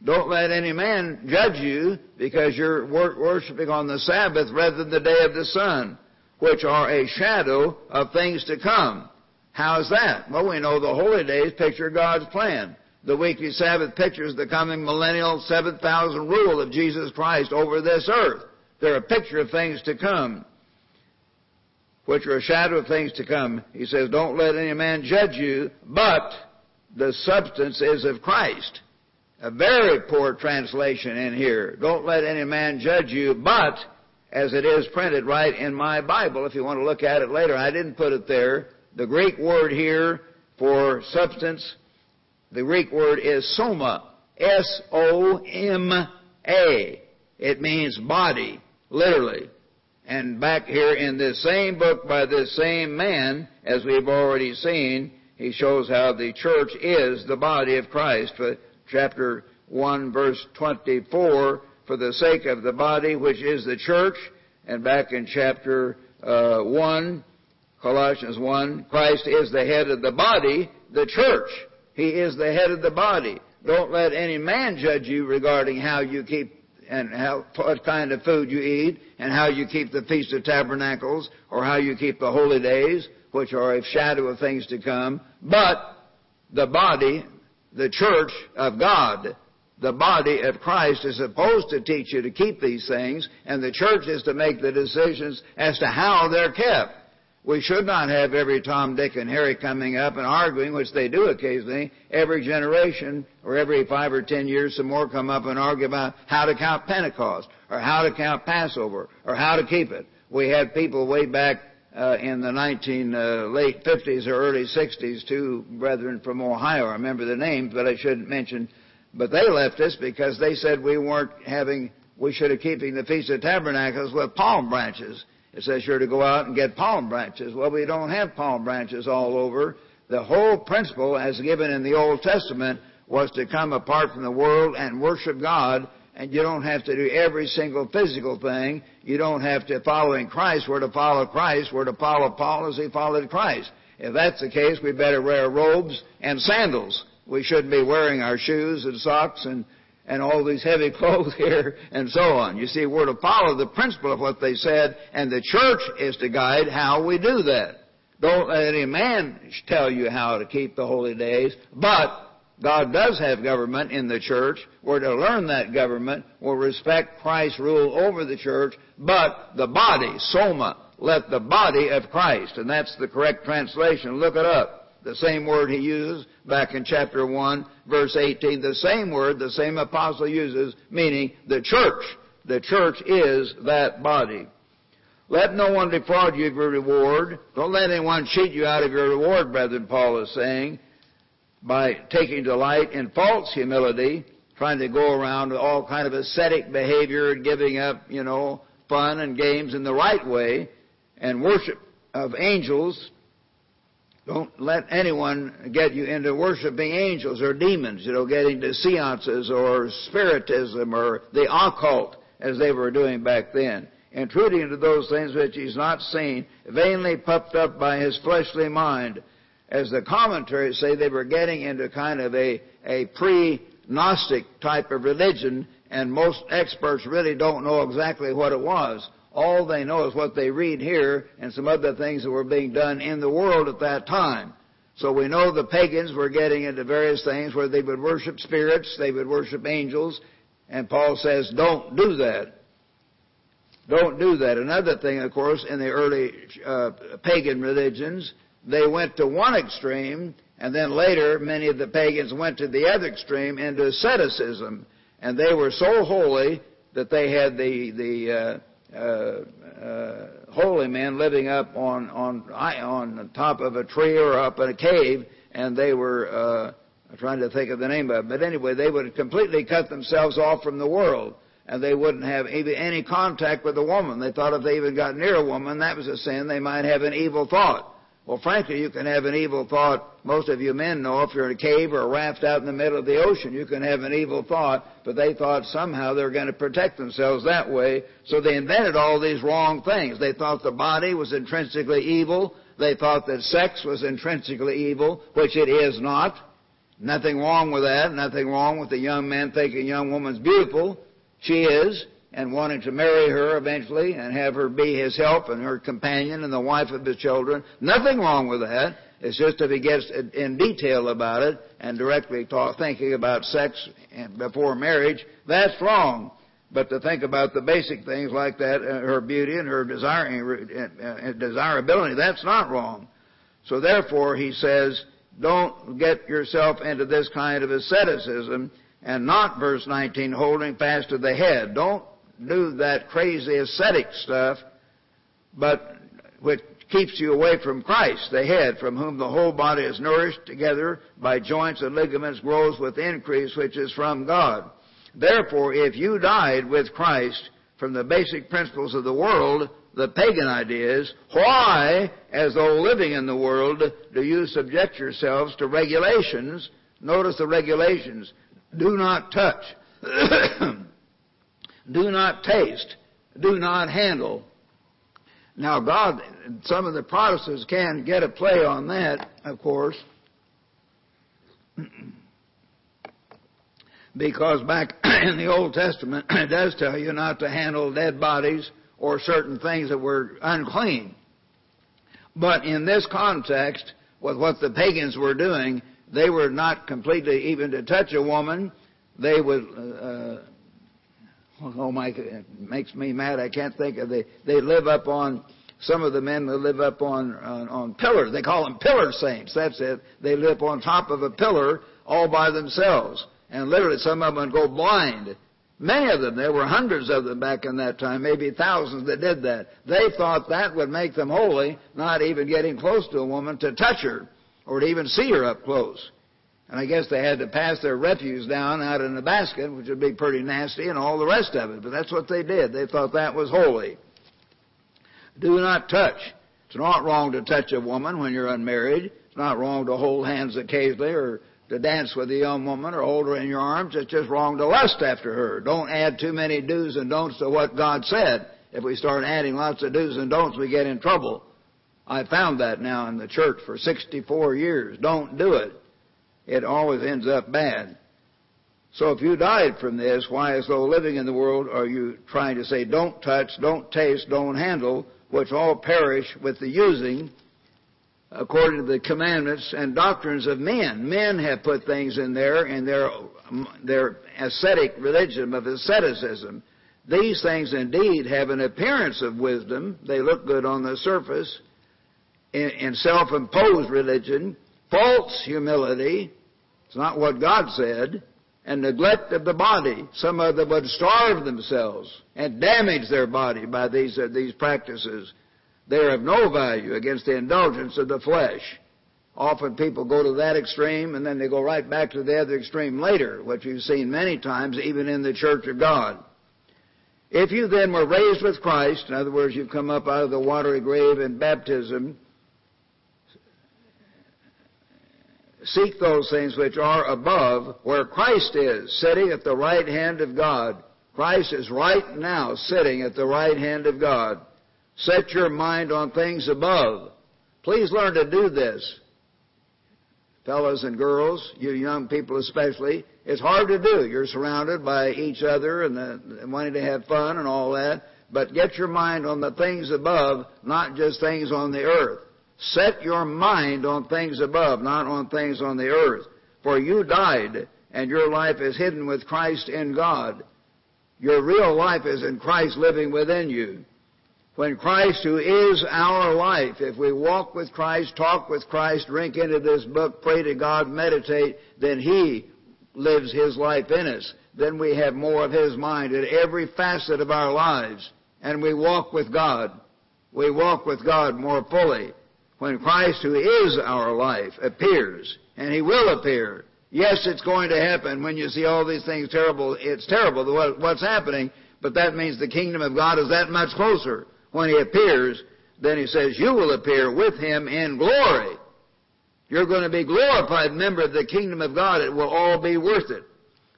Don't let any man judge you because you're worshiping on the Sabbath rather than the day of the sun, which are a shadow of things to come. How is that? Well, we know the holy days picture God's plan. The weekly Sabbath pictures the coming millennial 7,000 rule of Jesus Christ over this earth. They're a picture of things to come which are a shadow of things to come. He says, Don't let any man judge you, but the substance is of Christ. A very poor translation in here. Don't let any man judge you, but as it is printed right in my Bible, if you want to look at it later, I didn't put it there. The Greek word here for substance, the Greek word is soma. S-O-M-A. It means body, literally. And back here in this same book by this same man, as we've already seen, he shows how the church is the body of Christ. For chapter 1 verse 24, for the sake of the body which is the church, and back in chapter uh, 1, Colossians 1, Christ is the head of the body, the church. He is the head of the body. Don't let any man judge you regarding how you keep and how, what kind of food you eat and how you keep the Feast of Tabernacles or how you keep the holy days, which are a shadow of things to come. But the body, the church of God, the body of Christ is supposed to teach you to keep these things, and the church is to make the decisions as to how they're kept. We should not have every Tom, Dick, and Harry coming up and arguing, which they do occasionally. Every generation, or every five or ten years, some more come up and argue about how to count Pentecost, or how to count Passover, or how to keep it. We had people way back uh, in the 19 uh, late 50s or early 60s, two brethren from Ohio. I remember the names, but I shouldn't mention. But they left us because they said we weren't having, we should have keeping the Feast of Tabernacles with palm branches. It says you're to go out and get palm branches. Well, we don't have palm branches all over. The whole principle, as given in the Old Testament, was to come apart from the world and worship God, and you don't have to do every single physical thing. You don't have to follow in Christ. We're to follow Christ. We're to follow Paul as he followed Christ. If that's the case, we better wear robes and sandals. We shouldn't be wearing our shoes and socks and and all these heavy clothes here and so on. You see, we're to follow the principle of what they said, and the church is to guide how we do that. Don't let any man tell you how to keep the holy days, but God does have government in the church. We're to learn that government. We'll respect Christ's rule over the church, but the body, soma, let the body of Christ, and that's the correct translation. Look it up. The same word he uses back in chapter 1, verse 18. The same word the same apostle uses, meaning the church. The church is that body. Let no one defraud you of your reward. Don't let anyone cheat you out of your reward, brethren, Paul is saying. By taking delight in false humility, trying to go around with all kind of ascetic behavior and giving up, you know, fun and games in the right way, and worship of angels. Don't let anyone get you into worshiping angels or demons, you know, getting to seances or spiritism or the occult as they were doing back then. Intruding into those things which he's not seen, vainly puffed up by his fleshly mind. As the commentaries say, they were getting into kind of a, a pre-Gnostic type of religion, and most experts really don't know exactly what it was. All they know is what they read here and some other things that were being done in the world at that time. So we know the pagans were getting into various things where they would worship spirits, they would worship angels, and Paul says, don't do that. Don't do that. Another thing, of course, in the early uh, pagan religions, they went to one extreme, and then later many of the pagans went to the other extreme into asceticism, and they were so holy that they had the the uh, uh, uh, holy men living up on on on the top of a tree or up in a cave, and they were uh, I'm trying to think of the name of it. But anyway, they would completely cut themselves off from the world, and they wouldn't have any contact with a woman. They thought if they even got near a woman, that was a sin. They might have an evil thought. Well, frankly, you can have an evil thought. Most of you men know if you're in a cave or a raft out in the middle of the ocean, you can have an evil thought, but they thought somehow they were going to protect themselves that way, so they invented all these wrong things. They thought the body was intrinsically evil. They thought that sex was intrinsically evil, which it is not. Nothing wrong with that. Nothing wrong with a young man thinking a young woman's beautiful. She is and wanted to marry her eventually and have her be his help and her companion and the wife of his children. Nothing wrong with that. It's just if he gets in detail about it and directly talk, thinking about sex before marriage, that's wrong. But to think about the basic things like that, uh, her beauty and her desire, uh, uh, desirability, that's not wrong. So therefore, he says, don't get yourself into this kind of asceticism and not, verse 19, holding fast to the head. Don't do that crazy ascetic stuff, but which keeps you away from Christ, the head, from whom the whole body is nourished together by joints and ligaments, grows with increase which is from God. Therefore, if you died with Christ from the basic principles of the world, the pagan ideas, why, as though living in the world, do you subject yourselves to regulations? Notice the regulations. Do not touch. do not taste, do not handle. Now, God, some of the Protestants can get a play on that, of course, because back in the Old Testament, it does tell you not to handle dead bodies or certain things that were unclean. But in this context, with what the pagans were doing, they were not completely even to touch a woman. They would uh, oh my, it makes me mad. I can't think of they. They live up on some of the men that live up on, on on pillars. They call them pillar saints. That's it. They live on top of a pillar all by themselves, and literally some of them go blind. Many of them, there were hundreds of them back in that time, maybe thousands that did that. They thought that would make them holy, not even getting close to a woman to touch her or to even see her up close. And I guess they had to pass their refuse down out in a basket, which would be pretty nasty, and all the rest of it. But that's what they did. They thought that was holy. Do not touch. It's not wrong to touch a woman when you're unmarried. It's not wrong to hold hands occasionally or to dance with a young woman or hold her in your arms. It's just wrong to lust after her. Don't add too many do's and don'ts to what God said. If we start adding lots of do's and don'ts, we get in trouble. I found that now in the church for 64 years. Don't do it it always ends up bad. So if you died from this, why, as though living in the world, are you trying to say, don't touch, don't taste, don't handle, which all perish with the using, according to the commandments and doctrines of men? Men have put things in there in their, their ascetic religion of asceticism. These things indeed have an appearance of wisdom. They look good on the surface. In, in self-imposed religion, false humility, it's not what God said. And neglect of the body. Some of them would starve themselves and damage their body by these, uh, these practices. They are of no value against the indulgence of the flesh. Often people go to that extreme and then they go right back to the other extreme later, which you've seen many times even in the church of God. If you then were raised with Christ, in other words, you've come up out of the watery grave in baptism, seek those things which are above, where Christ is, sitting at the right hand of God. Christ is right now sitting at the right hand of God. Set your mind on things above. Please learn to do this. Fellows and girls, you young people especially, it's hard to do. You're surrounded by each other and, the, and wanting to have fun and all that. But get your mind on the things above, not just things on the earth. Set your mind on things above, not on things on the earth. For you died, and your life is hidden with Christ in God. Your real life is in Christ living within you. When Christ, who is our life, if we walk with Christ, talk with Christ, drink into this book, pray to God, meditate, then He lives His life in us. Then we have more of His mind in every facet of our lives. And we walk with God. We walk with God more fully. When Christ, who is our life, appears, and He will appear, yes, it's going to happen when you see all these things terrible. It's terrible what's happening, but that means the kingdom of God is that much closer. When He appears, then He says, you will appear with Him in glory. You're going to be glorified member of the kingdom of God. It will all be worth it.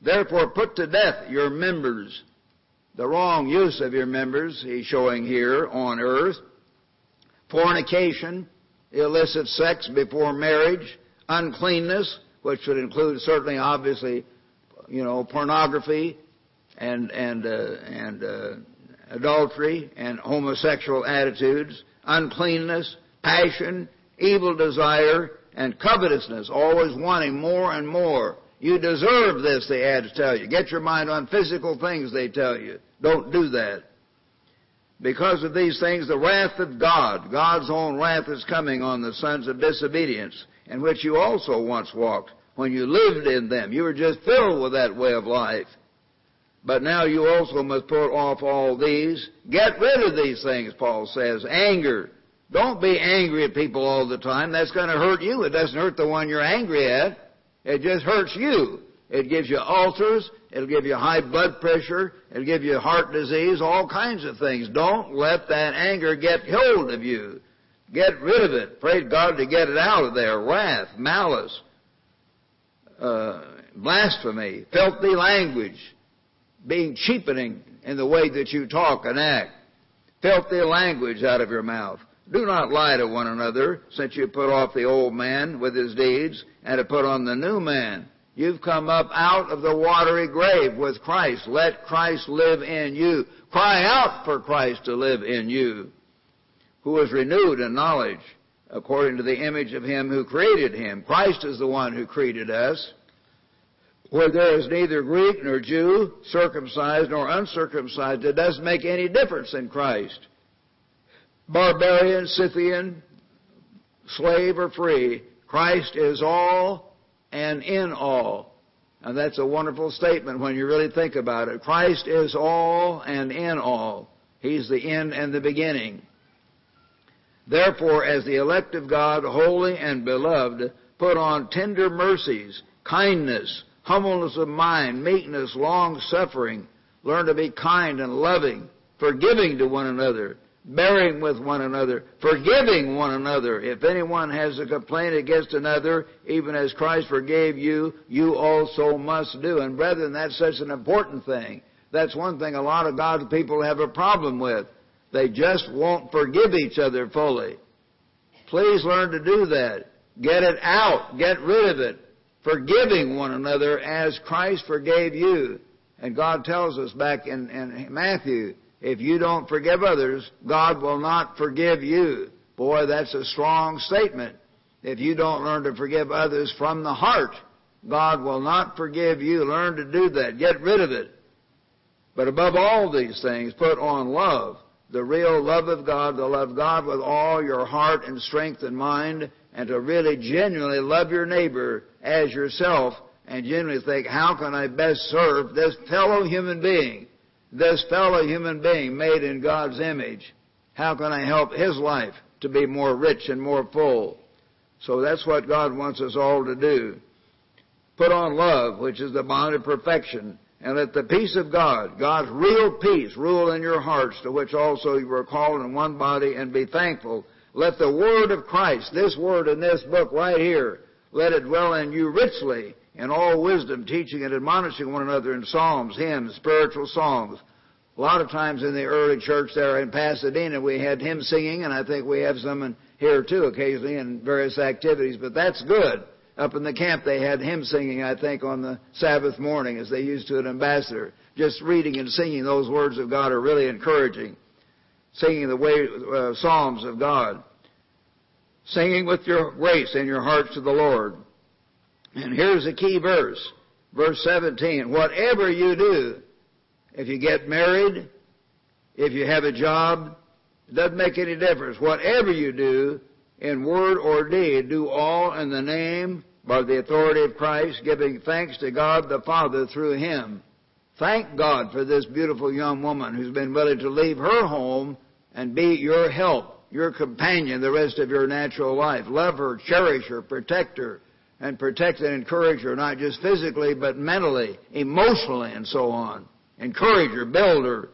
Therefore, put to death your members. The wrong use of your members, he's showing here on earth. Fornication, illicit sex before marriage, uncleanness, which would include certainly, obviously, you know, pornography and and uh, and uh, adultery and homosexual attitudes, uncleanness, passion, evil desire, and covetousness, always wanting more and more. You deserve this, the ads tell you. Get your mind on physical things, they tell you. Don't do that. Because of these things, the wrath of God, God's own wrath is coming on the sons of disobedience, in which you also once walked when you lived in them. You were just filled with that way of life. But now you also must put off all these. Get rid of these things, Paul says. Anger, don't be angry at people all the time. That's going to hurt you. It doesn't hurt the one you're angry at. It just hurts you. It gives you ulcers. It'll give you high blood pressure. It'll give you heart disease, all kinds of things. Don't let that anger get hold of you. Get rid of it. Pray God to get it out of there. Wrath, malice, uh, blasphemy, filthy language, being cheapening in the way that you talk and act. Filthy language out of your mouth. Do not lie to one another, since you put off the old man with his deeds, and to put on the new man. You've come up out of the watery grave with Christ. Let Christ live in you. Cry out for Christ to live in you, who is renewed in knowledge according to the image of him who created him. Christ is the one who created us. Where there is neither Greek nor Jew, circumcised nor uncircumcised, it doesn't make any difference in Christ barbarian, Scythian, slave or free, Christ is all and in all. And that's a wonderful statement when you really think about it. Christ is all and in all. He's the end and the beginning. Therefore, as the elect of God, holy and beloved, put on tender mercies, kindness, humbleness of mind, meekness, long suffering. Learn to be kind and loving, forgiving to one another, bearing with one another, forgiving one another. If anyone has a complaint against another, even as Christ forgave you, you also must do. And brethren, that's such an important thing. That's one thing a lot of God's people have a problem with. They just won't forgive each other fully. Please learn to do that. Get it out. Get rid of it. Forgiving one another as Christ forgave you. And God tells us back in, in Matthew, if you don't forgive others, God will not forgive you. Boy, that's a strong statement. If you don't learn to forgive others from the heart, God will not forgive you. Learn to do that. Get rid of it. But above all these things, put on love, the real love of God, to love God with all your heart and strength and mind, and to really genuinely love your neighbor as yourself, and genuinely think, how can I best serve this fellow human being? This fellow human being made in God's image, how can I help his life to be more rich and more full? So that's what God wants us all to do. Put on love, which is the bond of perfection, and let the peace of God, God's real peace, rule in your hearts, to which also you were called in one body, and be thankful. Let the word of Christ, this word in this book right here, let it dwell in you richly in all wisdom, teaching and admonishing one another in psalms, hymns, spiritual songs. A lot of times in the early church there in Pasadena, we had hymn singing, and I think we have some in here too occasionally in various activities, but that's good. Up in the camp they had hymn singing, I think, on the Sabbath morning as they used to an ambassador. Just reading and singing those words of God are really encouraging. Singing the way, uh, psalms of God. Singing with your grace in your hearts to the Lord. And here's a key verse. Verse 17. Whatever you do, if you get married, if you have a job, it doesn't make any difference. Whatever you do, in word or deed, do all in the name by the authority of Christ, giving thanks to God the Father through Him. Thank God for this beautiful young woman who's been willing to leave her home and be your help, your companion the rest of your natural life. Love her, cherish her, protect her, and protect and encourage her, not just physically, but mentally, emotionally, and so on. Encourage her, build her,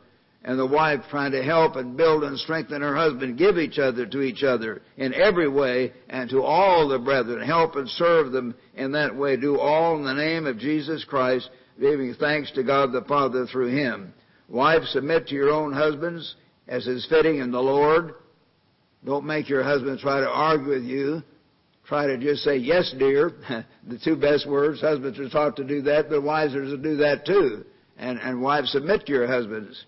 and the wife trying to help and build and strengthen her husband, give each other to each other in every way, and to all the brethren, help and serve them in that way. Do all in the name of Jesus Christ, giving thanks to God the Father through Him. Wives, submit to your own husbands as is fitting in the Lord. Don't make your husband try to argue with you. Try to just say, yes, dear. the two best words. Husbands are taught to do that, but wives are to do that too. And, and wives, submit to your husbands.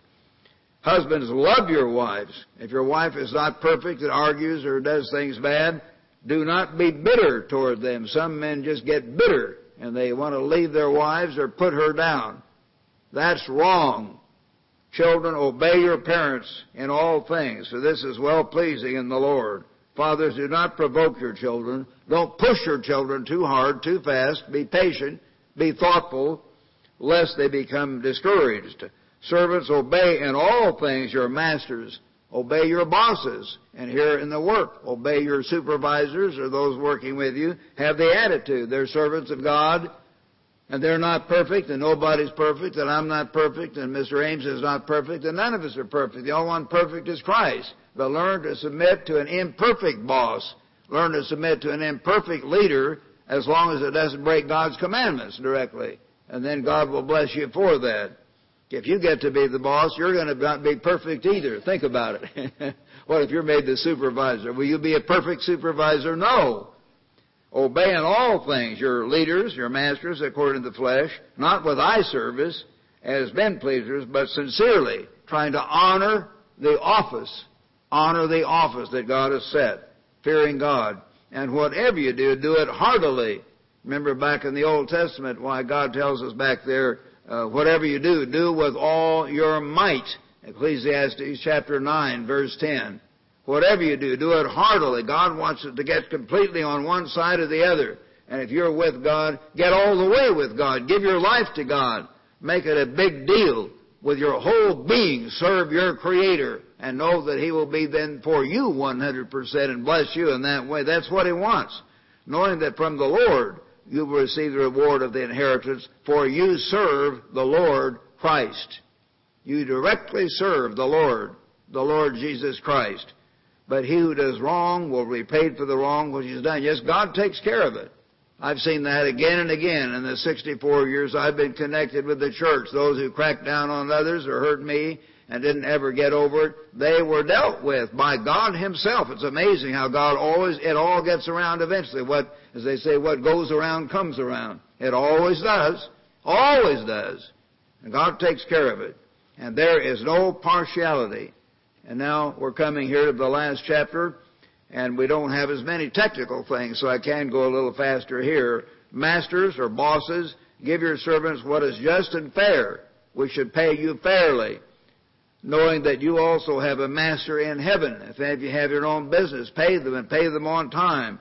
Husbands, love your wives. If your wife is not perfect and argues or does things bad, do not be bitter toward them. Some men just get bitter and they want to leave their wives or put her down. That's wrong. Children, obey your parents in all things, for this is well pleasing in the Lord. Fathers, do not provoke your children. Don't push your children too hard, too fast. Be patient. Be thoughtful, lest they become discouraged. Servants, obey in all things your masters. Obey your bosses. And here in the work, obey your supervisors or those working with you. Have the attitude. They're servants of God, and they're not perfect, and nobody's perfect, and I'm not perfect, and Mr. Ames is not perfect, and none of us are perfect. The only one perfect is Christ. But learn to submit to an imperfect boss. Learn to submit to an imperfect leader as long as it doesn't break God's commandments directly. And then God will bless you for that. If you get to be the boss, you're going to not be perfect either. Think about it. what if you're made the supervisor? Will you be a perfect supervisor? No. Obey in all things your leaders, your masters, according to the flesh, not with eye service as men pleasers, but sincerely, trying to honor the office. Honor the office that God has set, fearing God. And whatever you do, do it heartily. Remember back in the Old Testament why God tells us back there, uh, whatever you do, do with all your might. Ecclesiastes chapter 9, verse 10. Whatever you do, do it heartily. God wants it to get completely on one side or the other. And if you're with God, get all the way with God. Give your life to God. Make it a big deal. With your whole being, serve your Creator and know that He will be then for you 100% and bless you in that way. That's what He wants. Knowing that from the Lord, you will receive the reward of the inheritance, for you serve the Lord Christ. You directly serve the Lord, the Lord Jesus Christ. But he who does wrong will be paid for the wrong which he's done. Yes, God takes care of it. I've seen that again and again in the 64 years I've been connected with the church. Those who crack down on others or hurt me and didn't ever get over it, they were dealt with by God Himself. It's amazing how God always, it all gets around eventually. What, as they say, what goes around comes around. It always does. Always does. And God takes care of it. And there is no partiality. And now we're coming here to the last chapter, and we don't have as many technical things, so I can go a little faster here. Masters or bosses, give your servants what is just and fair. We should pay you fairly knowing that you also have a master in heaven. If you have your own business, pay them and pay them on time.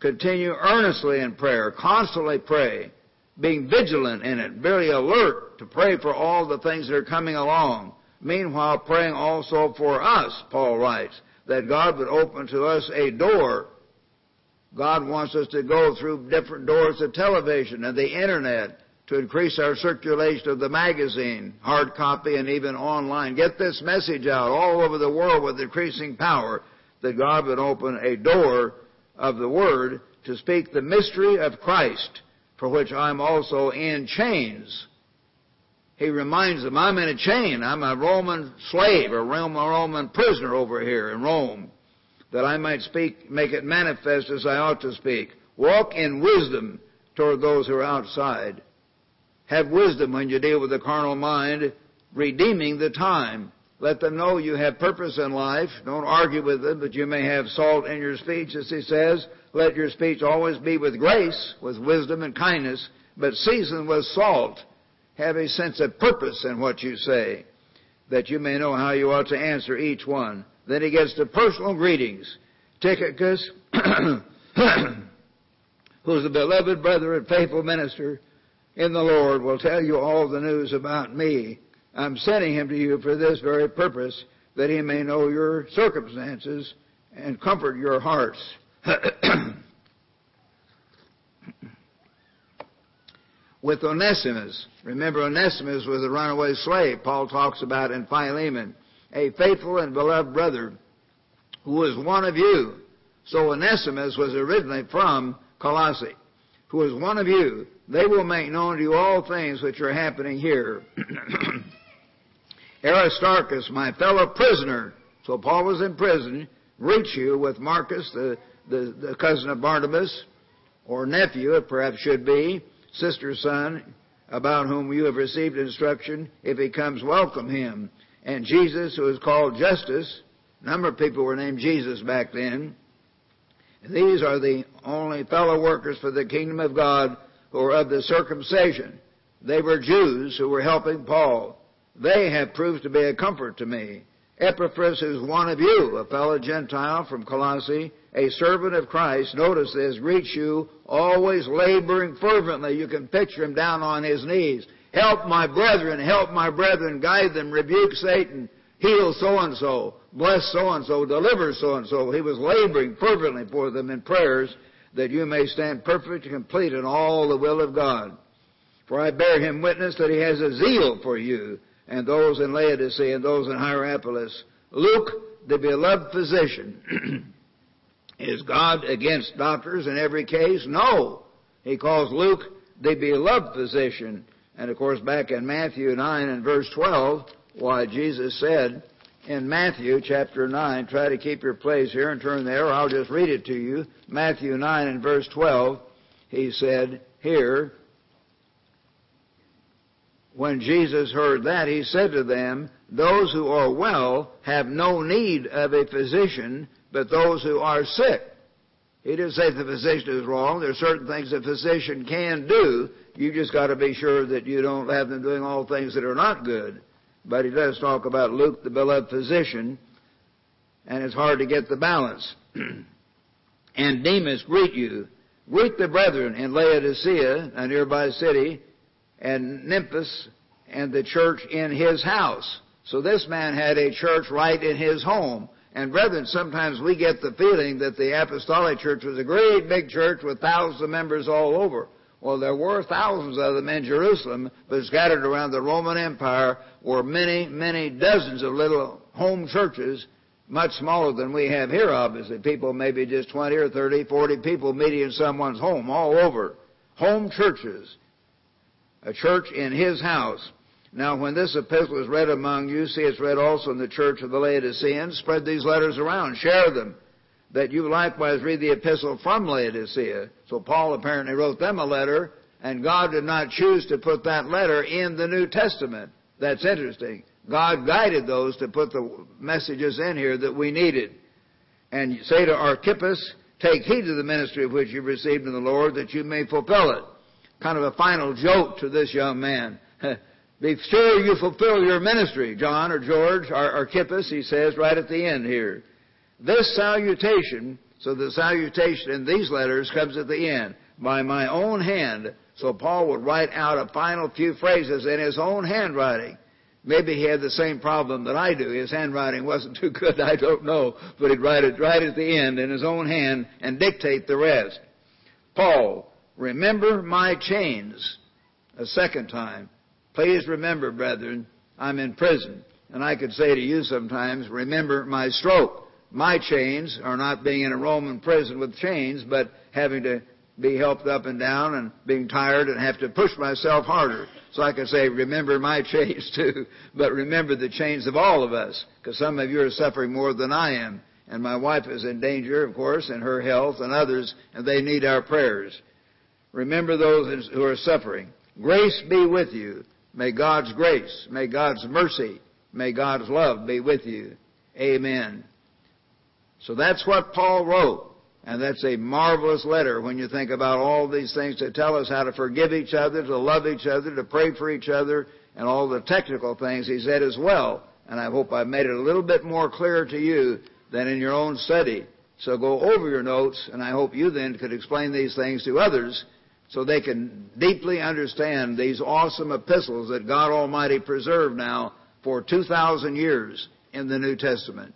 Continue earnestly in prayer. Constantly pray. Being vigilant in it. Very alert to pray for all the things that are coming along. Meanwhile, praying also for us, Paul writes, that God would open to us a door God wants us to go through different doors of television and the internet to increase our circulation of the magazine, hard copy and even online. Get this message out all over the world with increasing power that God would open a door of the Word to speak the mystery of Christ, for which I'm also in chains. He reminds them, I'm in a chain. I'm a Roman slave, a Roman prisoner over here in Rome, that I might speak, make it manifest as I ought to speak. Walk in wisdom toward those who are outside. Have wisdom when you deal with the carnal mind, redeeming the time. Let them know you have purpose in life. Don't argue with them, but you may have salt in your speech, as he says. Let your speech always be with grace, with wisdom and kindness, but seasoned with salt. Have a sense of purpose in what you say, that you may know how you ought to answer each one. Then he gets to personal greetings. Tychicus, who's a beloved brother and faithful minister, in the Lord will tell you all the news about me. I'm sending him to you for this very purpose, that he may know your circumstances and comfort your hearts. With Onesimus, remember Onesimus was a runaway slave, Paul talks about in Philemon, a faithful and beloved brother who was one of you. So Onesimus was originally from Colossae, who was one of you they will make known to you all things which are happening here. Aristarchus, my fellow prisoner, so Paul was in prison, reach you with Marcus, the, the, the cousin of Barnabas, or nephew, it perhaps should be, sister's son, about whom you have received instruction. If he comes, welcome him. And Jesus, who is called Justus, a number of people were named Jesus back then. These are the only fellow workers for the kingdom of God or of the circumcision. They were Jews who were helping Paul. They have proved to be a comfort to me. Epaphras is one of you, a fellow Gentile from Colossae, a servant of Christ. Notice this, reach you, always laboring fervently. You can picture him down on his knees. Help my brethren, help my brethren, guide them, rebuke Satan, heal so and so, bless so and so, deliver so and so. He was laboring fervently for them in prayers that you may stand perfect and complete in all the will of God. For I bear him witness that he has a zeal for you, and those in Laodicea and those in Hierapolis. Luke, the beloved physician, is God against doctors in every case? No. He calls Luke the beloved physician. And of course, back in Matthew 9 and verse 12, why Jesus said, in Matthew chapter 9. Try to keep your place here and turn there, or I'll just read it to you. Matthew 9 and verse 12, he said, Here, when Jesus heard that, he said to them, Those who are well have no need of a physician, but those who are sick. He didn't say the physician is wrong. There are certain things a physician can do. You just got to be sure that you don't have them doing all things that are not good. But he does talk about Luke, the beloved physician, and it's hard to get the balance. and Demas greet you. Greet the brethren in Laodicea, a nearby city, and Nymphas, and the church in his house. So this man had a church right in his home. And brethren, sometimes we get the feeling that the apostolic church was a great big church with thousands of members all over. Well, there were thousands of them in Jerusalem, but scattered around the Roman Empire were many, many dozens of little home churches, much smaller than we have here, obviously. People maybe just 20 or 30, 40 people meeting in someone's home all over. Home churches. A church in his house. Now, when this epistle is read among you, see it's read also in the church of the Laodiceans, spread these letters around, share them that you likewise read the epistle from Laodicea. So Paul apparently wrote them a letter, and God did not choose to put that letter in the New Testament. That's interesting. God guided those to put the messages in here that we needed. And say to Archippus, take heed to the ministry of which you've received in the Lord that you may fulfill it. Kind of a final joke to this young man. Be sure you fulfill your ministry, John or George, or Archippus, he says right at the end here. This salutation, so the salutation in these letters comes at the end, by my own hand. So Paul would write out a final few phrases in his own handwriting. Maybe he had the same problem that I do. His handwriting wasn't too good, I don't know, but he'd write it right at the end in his own hand and dictate the rest. Paul, remember my chains. A second time. Please remember, brethren, I'm in prison. And I could say to you sometimes, remember my stroke. My chains are not being in a Roman prison with chains, but having to be helped up and down and being tired and have to push myself harder. So I can say, remember my chains too, but remember the chains of all of us, because some of you are suffering more than I am. And my wife is in danger, of course, in her health and others, and they need our prayers. Remember those who are suffering. Grace be with you. May God's grace, may God's mercy, may God's love be with you. Amen. So that's what Paul wrote. And that's a marvelous letter when you think about all these things to tell us how to forgive each other, to love each other, to pray for each other, and all the technical things he said as well. And I hope I've made it a little bit more clear to you than in your own study. So go over your notes, and I hope you then could explain these things to others so they can deeply understand these awesome epistles that God Almighty preserved now for 2,000 years in the New Testament.